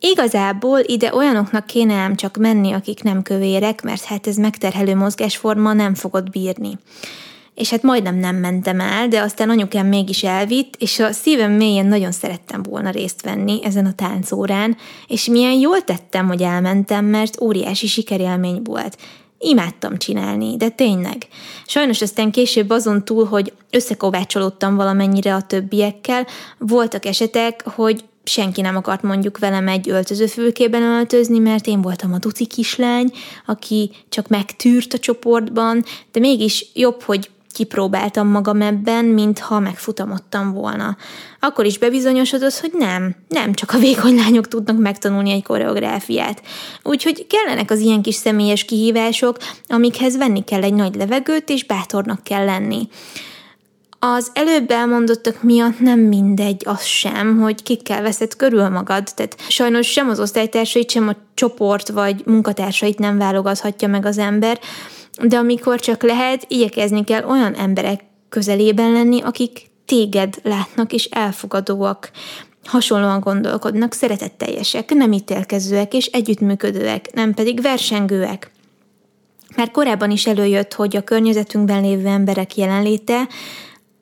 Igazából ide olyanoknak kéne ám csak menni, akik nem kövérek, mert hát ez megterhelő mozgásforma, nem fogod bírni. És hát majdnem nem mentem el, de aztán anyukám mégis elvitt, és a szívem mélyén nagyon szerettem volna részt venni ezen a táncórán, és milyen jól tettem, hogy elmentem, mert óriási sikerélmény volt. Imádtam csinálni, de tényleg. Sajnos aztán később azon túl, hogy összekovácsolódtam valamennyire a többiekkel, voltak esetek, hogy senki nem akart mondjuk velem egy öltözőfülkében öltözni, mert én voltam a duci kislány, aki csak megtűrt a csoportban, de mégis jobb, hogy kipróbáltam magam ebben, mintha megfutamodtam volna. Akkor is bebizonyosodott, hogy nem, nem csak a vékony lányok tudnak megtanulni egy koreográfiát. Úgyhogy kellenek az ilyen kis személyes kihívások, amikhez venni kell egy nagy levegőt, és bátornak kell lenni. Az előbb elmondottak miatt nem mindegy az sem, hogy kikkel veszed körül magad. Tehát sajnos sem az osztálytársait, sem a csoport vagy munkatársait nem válogathatja meg az ember, de amikor csak lehet, igyekezni kell olyan emberek közelében lenni, akik téged látnak és elfogadóak, hasonlóan gondolkodnak, szeretetteljesek, nem ítélkezőek és együttműködőek, nem pedig versengőek. Már korábban is előjött, hogy a környezetünkben lévő emberek jelenléte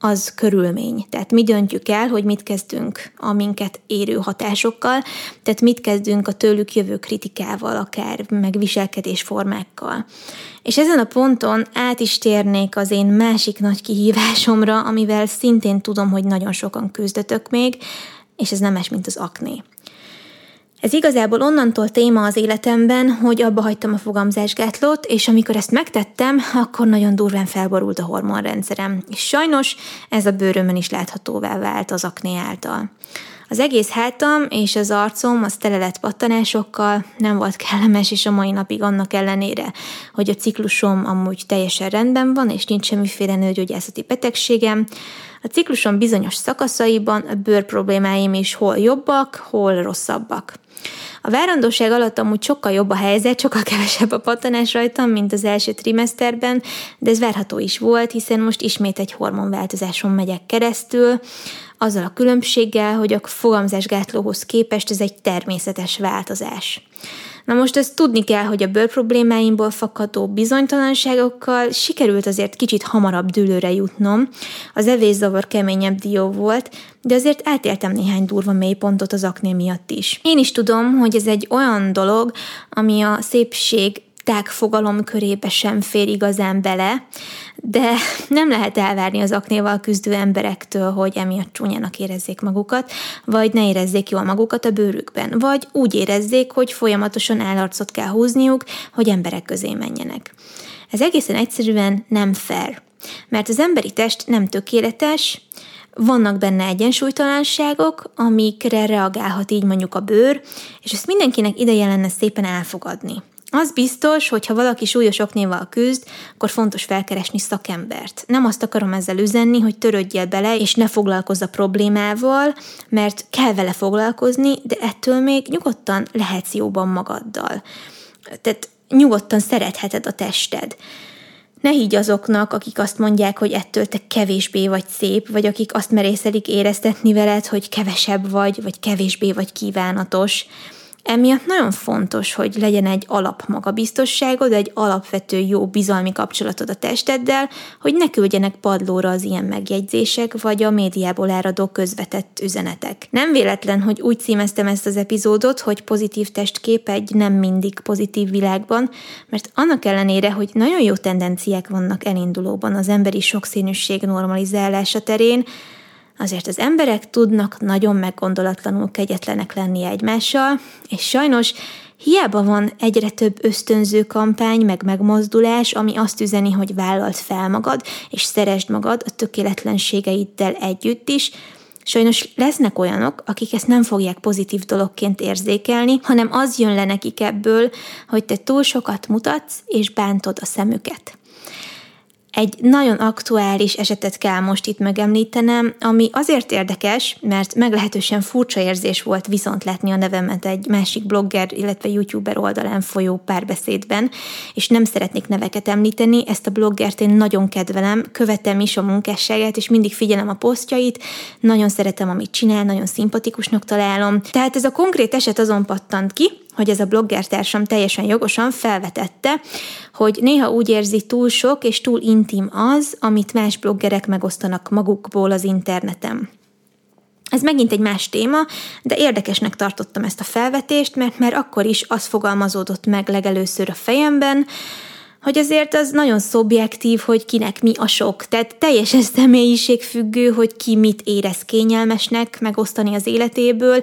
az körülmény. Tehát mi döntjük el, hogy mit kezdünk a minket érő hatásokkal, tehát mit kezdünk a tőlük jövő kritikával, akár megviselkedésformákkal. És ezen a ponton át is térnék az én másik nagy kihívásomra, amivel szintén tudom, hogy nagyon sokan küzdötök még, és ez nem más, mint az akné. Ez igazából onnantól téma az életemben, hogy abba hagytam a fogamzásgátlót, és amikor ezt megtettem, akkor nagyon durván felborult a hormonrendszerem. És sajnos ez a bőrömön is láthatóvá vált az akné által. Az egész hátam és az arcom az tele lett pattanásokkal, nem volt kellemes, és a mai napig annak ellenére, hogy a ciklusom amúgy teljesen rendben van, és nincs semmiféle nőgyógyászati betegségem, a ciklusom bizonyos szakaszaiban a bőr problémáim is hol jobbak, hol rosszabbak. A várandóság alatt amúgy sokkal jobb a helyzet, sokkal kevesebb a pattanás rajtam, mint az első trimeszterben, de ez várható is volt, hiszen most ismét egy hormonváltozáson megyek keresztül, azzal a különbséggel, hogy a fogamzásgátlóhoz képest ez egy természetes változás. Na most ezt tudni kell, hogy a bőr problémáimból fakadó bizonytalanságokkal sikerült azért kicsit hamarabb dőlőre jutnom. Az evészavar keményebb dió volt, de azért átéltem néhány durva mélypontot az akné miatt is. Én is tudom, hogy ez egy olyan dolog, ami a szépség tág fogalom körébe sem fér igazán bele, de nem lehet elvárni az aknéval küzdő emberektől, hogy emiatt csúnyának érezzék magukat, vagy ne érezzék jól magukat a bőrükben, vagy úgy érezzék, hogy folyamatosan állarcot kell húzniuk, hogy emberek közé menjenek. Ez egészen egyszerűen nem fair, mert az emberi test nem tökéletes, vannak benne egyensúlytalanságok, amikre reagálhat így mondjuk a bőr, és ezt mindenkinek ideje lenne szépen elfogadni. Az biztos, hogy ha valaki súlyos oknéval küzd, akkor fontos felkeresni szakembert. Nem azt akarom ezzel üzenni, hogy törődjél bele, és ne foglalkozz a problémával, mert kell vele foglalkozni, de ettől még nyugodtan lehetsz jóban magaddal. Tehát nyugodtan szeretheted a tested. Ne higgy azoknak, akik azt mondják, hogy ettől te kevésbé vagy szép, vagy akik azt merészelik éreztetni veled, hogy kevesebb vagy, vagy kevésbé vagy kívánatos. Emiatt nagyon fontos, hogy legyen egy alap magabiztosságod, egy alapvető jó bizalmi kapcsolatod a testeddel, hogy ne küldjenek padlóra az ilyen megjegyzések, vagy a médiából áradó közvetett üzenetek. Nem véletlen, hogy úgy címeztem ezt az epizódot, hogy pozitív testkép egy nem mindig pozitív világban, mert annak ellenére, hogy nagyon jó tendenciák vannak elindulóban az emberi sokszínűség normalizálása terén, Azért az emberek tudnak nagyon meggondolatlanul kegyetlenek lenni egymással, és sajnos hiába van egyre több ösztönző kampány, meg megmozdulás, ami azt üzeni, hogy vállalt fel magad, és szeresd magad a tökéletlenségeiddel együtt is, Sajnos lesznek olyanok, akik ezt nem fogják pozitív dologként érzékelni, hanem az jön le nekik ebből, hogy te túl sokat mutatsz, és bántod a szemüket. Egy nagyon aktuális esetet kell most itt megemlítenem, ami azért érdekes, mert meglehetősen furcsa érzés volt viszont látni a nevemet egy másik blogger, illetve youtuber oldalán folyó párbeszédben, és nem szeretnék neveket említeni, ezt a bloggert én nagyon kedvelem, követem is a munkásságát, és mindig figyelem a posztjait, nagyon szeretem, amit csinál, nagyon szimpatikusnak találom. Tehát ez a konkrét eset azon pattant ki, hogy ez a bloggertársam teljesen jogosan felvetette, hogy néha úgy érzi túl sok és túl intim az, amit más bloggerek megosztanak magukból az interneten. Ez megint egy más téma, de érdekesnek tartottam ezt a felvetést, mert már akkor is az fogalmazódott meg legelőször a fejemben, hogy azért az nagyon szobjektív, hogy kinek mi a sok. Tehát teljesen személyiségfüggő, hogy ki mit érez kényelmesnek megosztani az életéből,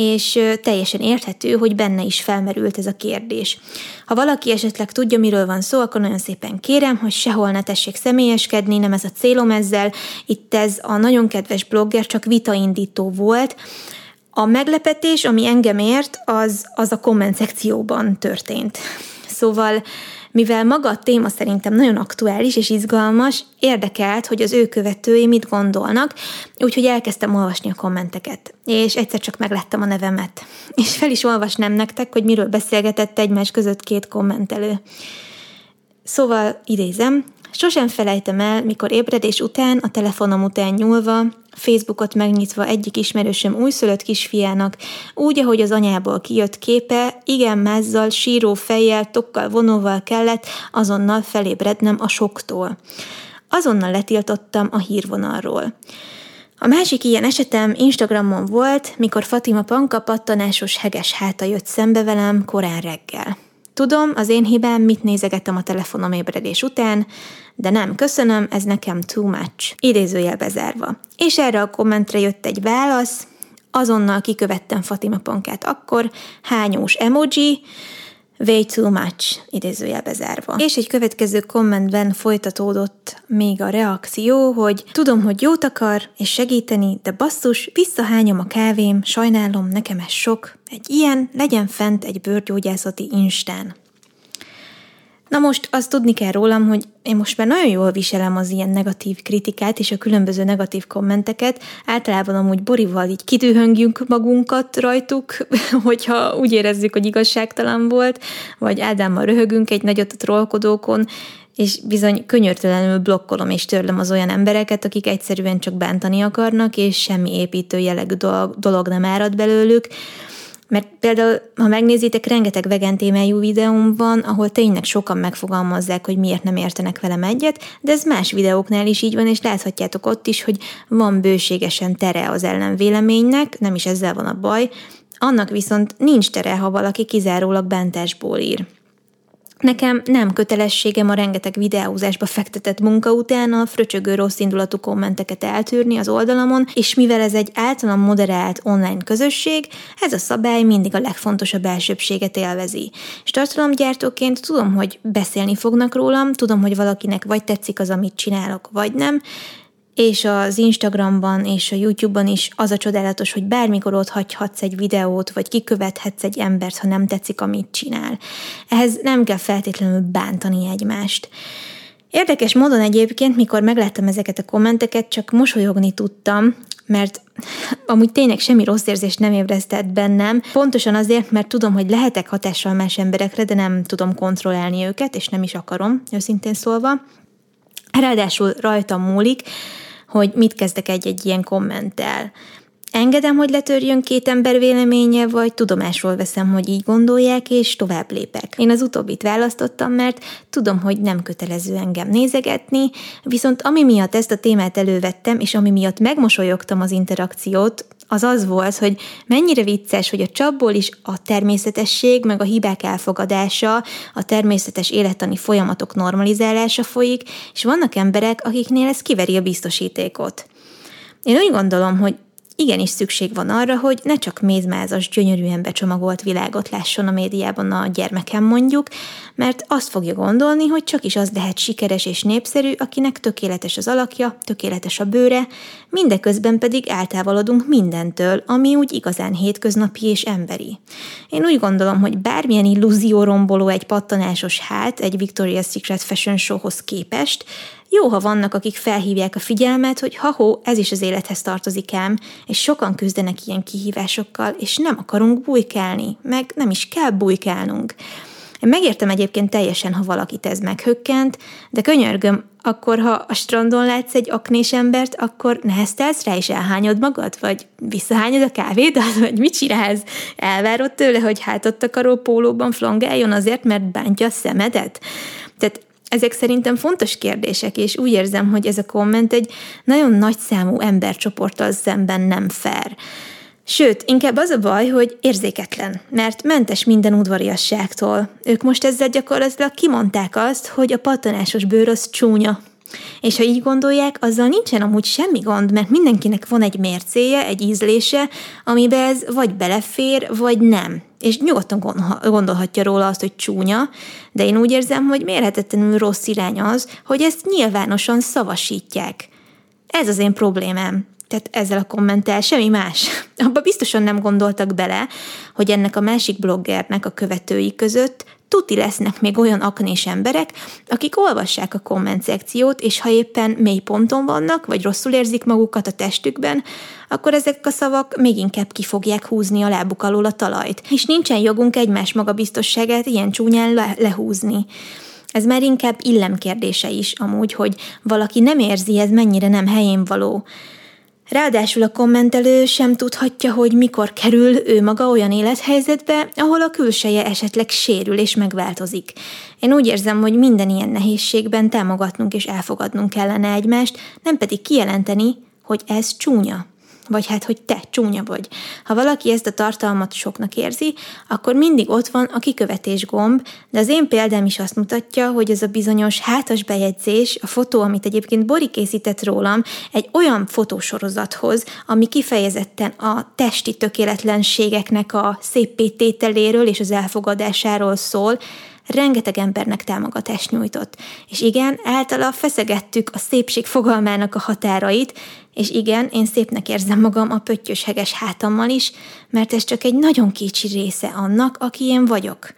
és teljesen érthető, hogy benne is felmerült ez a kérdés. Ha valaki esetleg tudja, miről van szó, akkor nagyon szépen kérem, hogy sehol ne tessék személyeskedni, nem ez a célom ezzel. Itt ez a nagyon kedves blogger csak vitaindító volt, a meglepetés, ami engem ért, az, az a komment szekcióban történt. Szóval mivel maga a téma szerintem nagyon aktuális és izgalmas, érdekelt, hogy az ő követői mit gondolnak, úgyhogy elkezdtem olvasni a kommenteket, és egyszer csak meglettem a nevemet. És fel is olvasnám nektek, hogy miről beszélgetett egymás között két kommentelő. Szóval idézem, Sosem felejtem el, mikor ébredés után, a telefonom után nyúlva, Facebookot megnyitva egyik ismerősöm újszülött kisfiának, úgy, ahogy az anyából kijött képe, igen mázzal, síró fejjel, tokkal, vonóval kellett azonnal felébrednem a soktól. Azonnal letiltottam a hírvonalról. A másik ilyen esetem Instagramon volt, mikor Fatima Panka pattanásos heges háta jött szembe velem korán reggel. Tudom, az én hibám, mit nézegettem a telefonom ébredés után, de nem, köszönöm, ez nekem too much. Idézőjel bezárva. És erre a kommentre jött egy válasz, azonnal kikövettem Fatima Pankát akkor, hányós emoji, way too much, idézőjel bezárva. És egy következő kommentben folytatódott még a reakció, hogy tudom, hogy jót akar és segíteni, de basszus, visszahányom a kávém, sajnálom, nekem ez sok. Egy ilyen legyen fent egy bőrgyógyászati instán. Na most azt tudni kell rólam, hogy én most már nagyon jól viselem az ilyen negatív kritikát és a különböző negatív kommenteket. Általában amúgy Borival így kidühöngjünk magunkat rajtuk, hogyha úgy érezzük, hogy igazságtalan volt, vagy Ádámmal röhögünk egy nagyot a trollkodókon, és bizony könyörtelenül blokkolom és törlöm az olyan embereket, akik egyszerűen csak bántani akarnak, és semmi építő jellegű dolog, nem árad belőlük. Mert például, ha megnézitek, rengeteg vegán témájú videóm van, ahol tényleg sokan megfogalmazzák, hogy miért nem értenek velem egyet, de ez más videóknál is így van, és láthatjátok ott is, hogy van bőségesen tere az ellenvéleménynek, nem is ezzel van a baj, annak viszont nincs tere, ha valaki kizárólag bántásból ír. Nekem nem kötelességem a rengeteg videózásba fektetett munka után a fröcsögő rossz indulatú kommenteket eltűrni az oldalamon, és mivel ez egy általam moderált online közösség, ez a szabály mindig a legfontosabb elsőbséget élvezi. És tartalomgyártóként tudom, hogy beszélni fognak rólam, tudom, hogy valakinek vagy tetszik az, amit csinálok, vagy nem, és az Instagramban és a YouTube-ban is az a csodálatos, hogy bármikor ott hagyhatsz egy videót, vagy kikövethetsz egy embert, ha nem tetszik, amit csinál. Ehhez nem kell feltétlenül bántani egymást. Érdekes módon egyébként, mikor megláttam ezeket a kommenteket, csak mosolyogni tudtam, mert amúgy tényleg semmi rossz érzést nem ébresztett bennem, pontosan azért, mert tudom, hogy lehetek hatással más emberekre, de nem tudom kontrollálni őket, és nem is akarom, őszintén szólva. Ráadásul rajtam múlik, hogy mit kezdek egy-egy ilyen kommenttel. Engedem, hogy letörjön két ember véleménye, vagy tudomásról veszem, hogy így gondolják, és tovább lépek. Én az utóbbit választottam, mert tudom, hogy nem kötelező engem nézegetni, viszont ami miatt ezt a témát elővettem, és ami miatt megmosolyogtam az interakciót, az az volt, hogy mennyire vicces, hogy a csapból is a természetesség, meg a hibák elfogadása, a természetes élettani folyamatok normalizálása folyik, és vannak emberek, akiknél ez kiveri a biztosítékot. Én úgy gondolom, hogy igenis szükség van arra, hogy ne csak mézmázas, gyönyörűen becsomagolt világot lásson a médiában a gyermekem mondjuk, mert azt fogja gondolni, hogy csak is az lehet sikeres és népszerű, akinek tökéletes az alakja, tökéletes a bőre, mindeközben pedig eltávolodunk mindentől, ami úgy igazán hétköznapi és emberi. Én úgy gondolom, hogy bármilyen illúzió romboló egy pattanásos hát egy Victoria's Secret Fashion Showhoz képest, Jó, ha vannak, akik felhívják a figyelmet, hogy ha-hó, ez is az élethez tartozik ám, és sokan küzdenek ilyen kihívásokkal, és nem akarunk bujkálni, meg nem is kell bujkálnunk. Én megértem egyébként teljesen, ha valakit ez meghökkent, de könyörgöm, akkor ha a strandon látsz egy aknés embert, akkor neheztelsz rá és elhányod magad? Vagy visszahányod a kávédat? Vagy mit csinálsz? Elvárod tőle, hogy hátott akaró pólóban flangáljon azért, mert bántja a szemedet? Tehát ezek szerintem fontos kérdések, és úgy érzem, hogy ez a komment egy nagyon nagy számú embercsoporttal szemben nem fair. Sőt, inkább az a baj, hogy érzéketlen, mert mentes minden udvariasságtól. Ők most ezzel gyakorlatilag kimondták azt, hogy a pattanásos bőr az csúnya. És ha így gondolják, azzal nincsen amúgy semmi gond, mert mindenkinek van egy mércéje, egy ízlése, amiben ez vagy belefér, vagy nem. És nyugodtan gondolhatja róla azt, hogy csúnya, de én úgy érzem, hogy mérhetetlenül rossz irány az, hogy ezt nyilvánosan szavasítják. Ez az én problémám. Tehát ezzel a kommentel semmi más. Abba biztosan nem gondoltak bele, hogy ennek a másik bloggernek a követői között tuti lesznek még olyan aknés emberek, akik olvassák a komment szekciót, és ha éppen mély ponton vannak, vagy rosszul érzik magukat a testükben, akkor ezek a szavak még inkább ki fogják húzni a lábuk alól a talajt. És nincsen jogunk egymás magabiztosságát ilyen csúnyán le- lehúzni. Ez már inkább illemkérdése is amúgy, hogy valaki nem érzi, ez mennyire nem helyén való. Ráadásul a kommentelő sem tudhatja, hogy mikor kerül ő maga olyan élethelyzetbe, ahol a külseje esetleg sérül és megváltozik. Én úgy érzem, hogy minden ilyen nehézségben támogatnunk és elfogadnunk kellene egymást, nem pedig kijelenteni, hogy ez csúnya vagy hát, hogy te csúnya vagy. Ha valaki ezt a tartalmat soknak érzi, akkor mindig ott van a kikövetés gomb, de az én példám is azt mutatja, hogy ez a bizonyos hátas bejegyzés, a fotó, amit egyébként Bori készített rólam, egy olyan fotósorozathoz, ami kifejezetten a testi tökéletlenségeknek a szépítételéről és az elfogadásáról szól, rengeteg embernek támogatást nyújtott. És igen, általa feszegettük a szépség fogalmának a határait, és igen, én szépnek érzem magam a pöttyös heges hátammal is, mert ez csak egy nagyon kicsi része annak, aki én vagyok.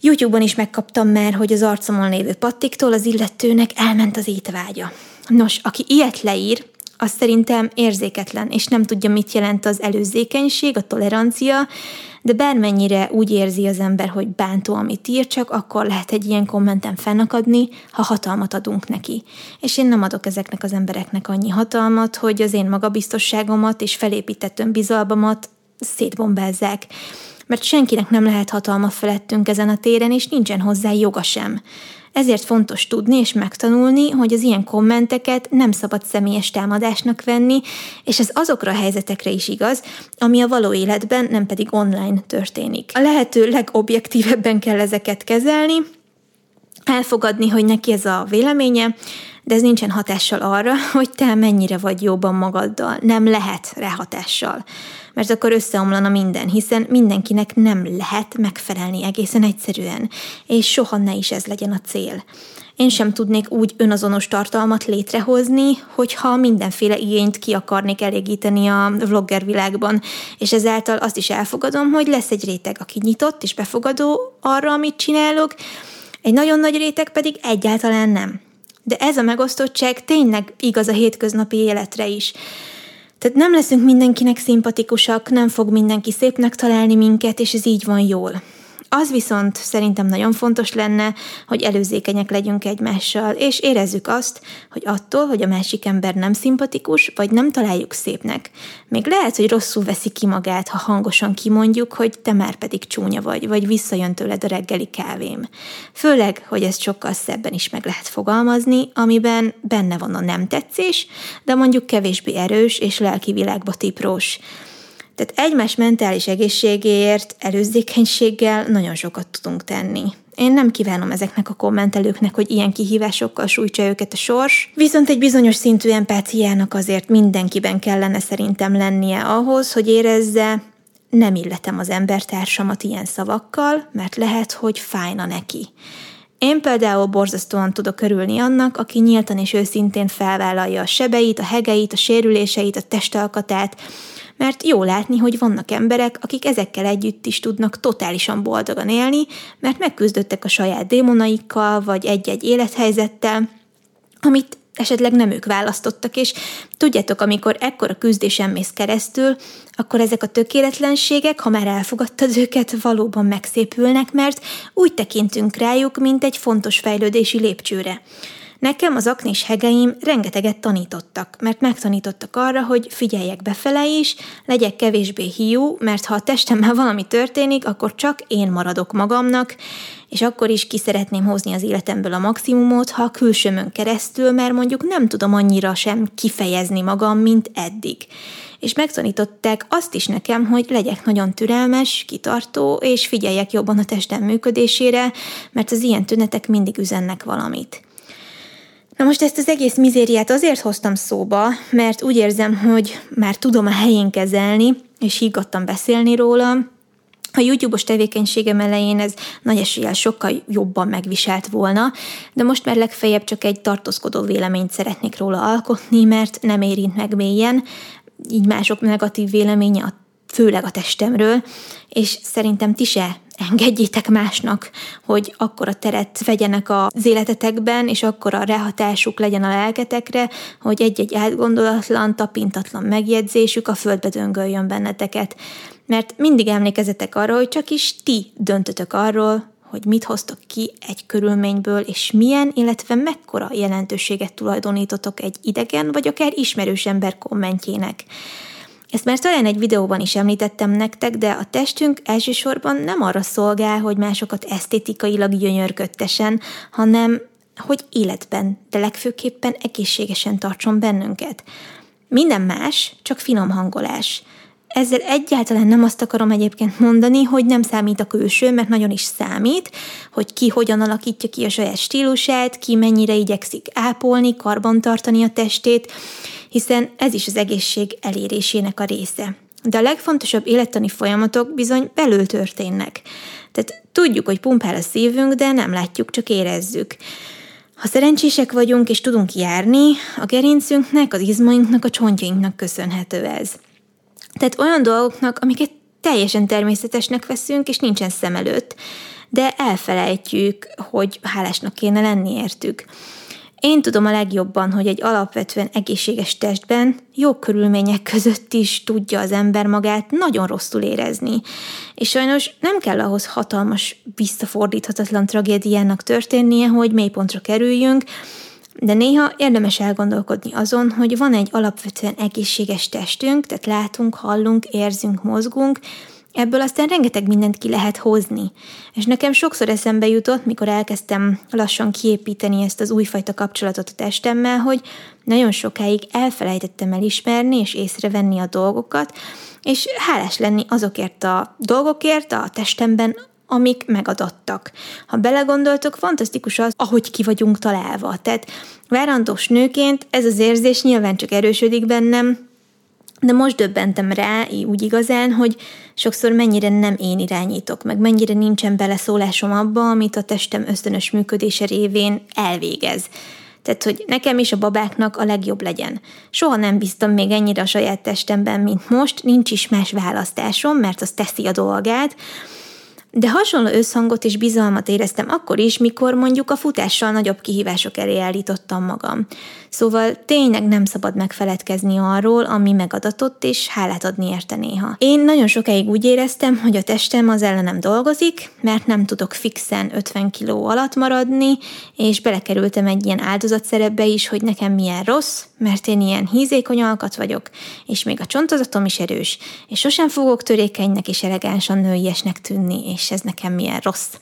YouTube-on is megkaptam már, hogy az arcomon lévő pattiktól az illetőnek elment az étvágya. Nos, aki ilyet leír, az szerintem érzéketlen, és nem tudja, mit jelent az előzékenység, a tolerancia, de bármennyire úgy érzi az ember, hogy bántó, amit ír, csak akkor lehet egy ilyen kommenten fennakadni, ha hatalmat adunk neki. És én nem adok ezeknek az embereknek annyi hatalmat, hogy az én magabiztosságomat és felépített önbizalmamat szétbombázzák mert senkinek nem lehet hatalma felettünk ezen a téren, és nincsen hozzá joga sem. Ezért fontos tudni és megtanulni, hogy az ilyen kommenteket nem szabad személyes támadásnak venni, és ez azokra a helyzetekre is igaz, ami a való életben, nem pedig online történik. A lehető legobjektívebben kell ezeket kezelni, elfogadni, hogy neki ez a véleménye, de ez nincsen hatással arra, hogy te mennyire vagy jobban magaddal. Nem lehet rá hatással mert akkor összeomlana minden, hiszen mindenkinek nem lehet megfelelni egészen egyszerűen, és soha ne is ez legyen a cél. Én sem tudnék úgy önazonos tartalmat létrehozni, hogyha mindenféle igényt ki akarnék elégíteni a vlogger világban, és ezáltal azt is elfogadom, hogy lesz egy réteg, aki nyitott és befogadó arra, amit csinálok, egy nagyon nagy réteg pedig egyáltalán nem. De ez a megosztottság tényleg igaz a hétköznapi életre is. Tehát nem leszünk mindenkinek szimpatikusak, nem fog mindenki szépnek találni minket, és ez így van jól. Az viszont szerintem nagyon fontos lenne, hogy előzékenyek legyünk egymással, és érezzük azt, hogy attól, hogy a másik ember nem szimpatikus, vagy nem találjuk szépnek. Még lehet, hogy rosszul veszi ki magát, ha hangosan kimondjuk, hogy te már pedig csúnya vagy, vagy visszajön tőled a reggeli kávém. Főleg, hogy ezt sokkal szebben is meg lehet fogalmazni, amiben benne van a nem tetszés, de mondjuk kevésbé erős és lelki világba tiprós. Tehát egymás mentális egészségéért, előzékenységgel nagyon sokat tudunk tenni. Én nem kívánom ezeknek a kommentelőknek, hogy ilyen kihívásokkal sújtsa őket a sors, viszont egy bizonyos szintű empátiának azért mindenkiben kellene szerintem lennie ahhoz, hogy érezze, nem illetem az embertársamat ilyen szavakkal, mert lehet, hogy fájna neki. Én például borzasztóan tudok örülni annak, aki nyíltan és őszintén felvállalja a sebeit, a hegeit, a sérüléseit, a testalkatát, mert jó látni, hogy vannak emberek, akik ezekkel együtt is tudnak totálisan boldogan élni, mert megküzdöttek a saját démonaikkal, vagy egy-egy élethelyzettel, amit esetleg nem ők választottak, és tudjátok, amikor ekkora küzdésen mész keresztül, akkor ezek a tökéletlenségek, ha már elfogadtad őket, valóban megszépülnek, mert úgy tekintünk rájuk, mint egy fontos fejlődési lépcsőre. Nekem az aknés hegeim rengeteget tanítottak, mert megtanítottak arra, hogy figyeljek befele is, legyek kevésbé hiú, mert ha a testemmel valami történik, akkor csak én maradok magamnak, és akkor is ki szeretném hozni az életemből a maximumot, ha a külsőmön keresztül, mert mondjuk nem tudom annyira sem kifejezni magam, mint eddig. És megtanították azt is nekem, hogy legyek nagyon türelmes, kitartó, és figyeljek jobban a testem működésére, mert az ilyen tünetek mindig üzennek valamit. Na most ezt az egész mizériát azért hoztam szóba, mert úgy érzem, hogy már tudom a helyén kezelni, és higgadtan beszélni róla, a YouTube-os tevékenységem elején ez nagy eséllyel sokkal jobban megviselt volna, de most már legfeljebb csak egy tartózkodó véleményt szeretnék róla alkotni, mert nem érint meg mélyen, így mások negatív véleménye a főleg a testemről, és szerintem ti se engedjétek másnak, hogy akkor a teret vegyenek az életetekben, és akkor a ráhatásuk legyen a lelketekre, hogy egy-egy átgondolatlan, tapintatlan megjegyzésük a földbe döngöljön benneteket. Mert mindig emlékezetek arra, hogy csak is ti döntötök arról, hogy mit hoztok ki egy körülményből, és milyen, illetve mekkora jelentőséget tulajdonítotok egy idegen, vagy akár ismerős ember kommentjének. Ezt már talán egy videóban is említettem nektek, de a testünk elsősorban nem arra szolgál, hogy másokat esztétikailag gyönyörködtesen, hanem hogy életben, de legfőképpen egészségesen tartson bennünket. Minden más, csak finom hangolás. Ezzel egyáltalán nem azt akarom egyébként mondani, hogy nem számít a külső, mert nagyon is számít, hogy ki hogyan alakítja ki a saját stílusát, ki mennyire igyekszik ápolni, karbantartani a testét, hiszen ez is az egészség elérésének a része. De a legfontosabb élettani folyamatok bizony belül történnek. Tehát tudjuk, hogy pumpál a szívünk, de nem látjuk, csak érezzük. Ha szerencsések vagyunk és tudunk járni, a gerincünknek, az izmainknak, a csontjainknak köszönhető ez. Tehát olyan dolgoknak, amiket teljesen természetesnek veszünk, és nincsen szem előtt, de elfelejtjük, hogy hálásnak kéne lenni értük. Én tudom a legjobban, hogy egy alapvetően egészséges testben jó körülmények között is tudja az ember magát nagyon rosszul érezni. És sajnos nem kell ahhoz hatalmas, visszafordíthatatlan tragédiának történnie, hogy mélypontra kerüljünk, de néha érdemes elgondolkodni azon, hogy van egy alapvetően egészséges testünk, tehát látunk, hallunk, érzünk, mozgunk, Ebből aztán rengeteg mindent ki lehet hozni. És nekem sokszor eszembe jutott, mikor elkezdtem lassan kiépíteni ezt az újfajta kapcsolatot a testemmel, hogy nagyon sokáig elfelejtettem elismerni és észrevenni a dolgokat, és hálás lenni azokért a dolgokért a testemben, amik megadottak. Ha belegondoltok, fantasztikus az, ahogy ki vagyunk találva. Tehát várandós nőként ez az érzés nyilván csak erősödik bennem, de most döbbentem rá, úgy igazán, hogy sokszor mennyire nem én irányítok, meg mennyire nincsen beleszólásom abba, amit a testem ösztönös működése révén elvégez. Tehát, hogy nekem is a babáknak a legjobb legyen. Soha nem bíztam még ennyire a saját testemben, mint most, nincs is más választásom, mert az teszi a dolgát, de hasonló összhangot és bizalmat éreztem akkor is, mikor mondjuk a futással nagyobb kihívások elé állítottam magam. Szóval tényleg nem szabad megfeledkezni arról, ami megadatott, és hálát adni érte néha. Én nagyon sokáig úgy éreztem, hogy a testem az ellenem dolgozik, mert nem tudok fixen 50 kiló alatt maradni, és belekerültem egy ilyen áldozatszerepbe is, hogy nekem milyen rossz, mert én ilyen hízékony alkat vagyok, és még a csontozatom is erős, és sosem fogok törékenynek és elegánsan nőiesnek tűnni, és ez nekem milyen rossz.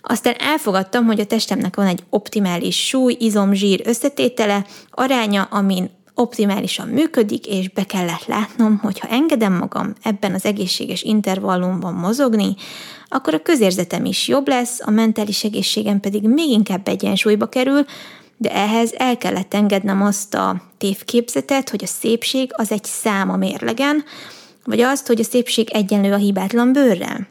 Aztán elfogadtam, hogy a testemnek van egy optimális súly, izom, zsír összetétele, aránya, amin optimálisan működik, és be kellett látnom, hogy ha engedem magam ebben az egészséges intervallumban mozogni, akkor a közérzetem is jobb lesz, a mentális egészségem pedig még inkább egyensúlyba kerül, de ehhez el kellett engednem azt a tévképzetet, hogy a szépség az egy szám a mérlegen, vagy azt, hogy a szépség egyenlő a hibátlan bőrrel.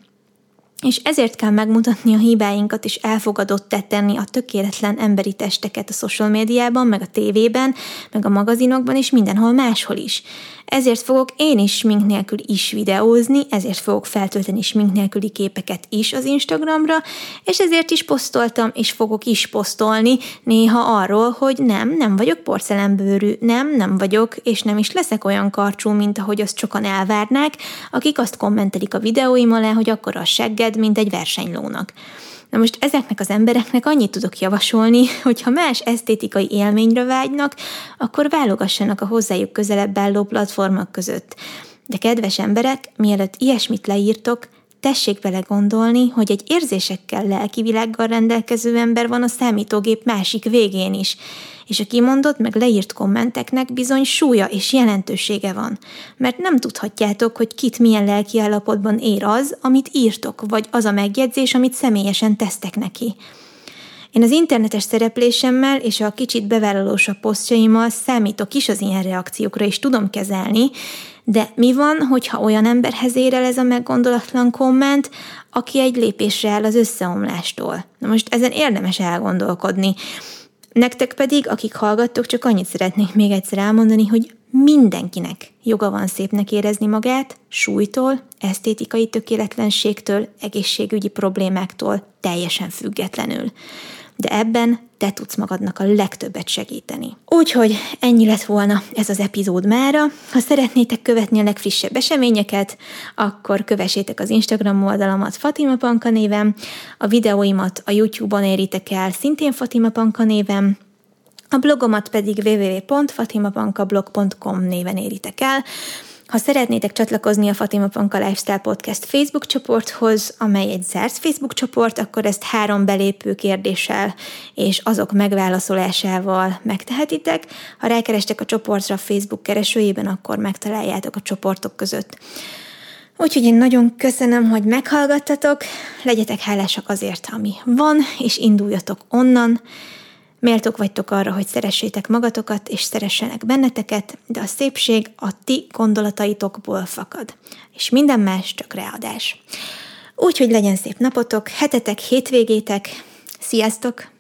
És ezért kell megmutatni a hibáinkat, és elfogadott tenni a tökéletlen emberi testeket a social médiában, meg a tévében, meg a magazinokban, és mindenhol máshol is. Ezért fogok én is smink nélkül is videózni, ezért fogok feltölteni smink nélküli képeket is az Instagramra, és ezért is posztoltam, és fogok is posztolni néha arról, hogy nem, nem vagyok porcelenbőrű, nem, nem vagyok, és nem is leszek olyan karcsú, mint ahogy azt sokan elvárnák, akik azt kommentelik a videóim alá, hogy akkor a segged, mint egy versenylónak. Na most ezeknek az embereknek annyit tudok javasolni, hogy ha más esztétikai élményre vágynak, akkor válogassanak a hozzájuk közelebb álló platformok között. De kedves emberek, mielőtt ilyesmit leírtok, tessék vele gondolni, hogy egy érzésekkel, lelki világgal rendelkező ember van a számítógép másik végén is, és a kimondott meg leírt kommenteknek bizony súlya és jelentősége van, mert nem tudhatjátok, hogy kit milyen lelki állapotban ér az, amit írtok, vagy az a megjegyzés, amit személyesen tesztek neki. Én az internetes szereplésemmel és a kicsit bevállalósabb posztjaimmal számítok is az ilyen reakciókra, és tudom kezelni, de mi van, hogyha olyan emberhez ér el ez a meggondolatlan komment, aki egy lépésre áll az összeomlástól? Na most ezen érdemes elgondolkodni. Nektek pedig, akik hallgattok, csak annyit szeretnék még egyszer elmondani, hogy mindenkinek joga van szépnek érezni magát, súlytól, esztétikai tökéletlenségtől, egészségügyi problémáktól, teljesen függetlenül de ebben te tudsz magadnak a legtöbbet segíteni. Úgyhogy ennyi lett volna ez az epizód mára. Ha szeretnétek követni a legfrissebb eseményeket, akkor kövessétek az Instagram oldalamat Fatima Panka néven, a videóimat a YouTube-on éritek el szintén Fatima Panka néven, a blogomat pedig www.fatimapankablog.com néven éritek el, ha szeretnétek csatlakozni a Fatima Panka Lifestyle Podcast Facebook csoporthoz, amely egy zárt Facebook csoport, akkor ezt három belépő kérdéssel és azok megválaszolásával megtehetitek. Ha rákerestek a csoportra a Facebook keresőjében, akkor megtaláljátok a csoportok között. Úgyhogy én nagyon köszönöm, hogy meghallgattatok, legyetek hálásak azért, ami van, és induljatok onnan, Méltók vagytok arra, hogy szeressétek magatokat, és szeressenek benneteket, de a szépség a ti gondolataitokból fakad. És minden más csak readás. Úgyhogy legyen szép napotok, hetetek, hétvégétek. Sziasztok!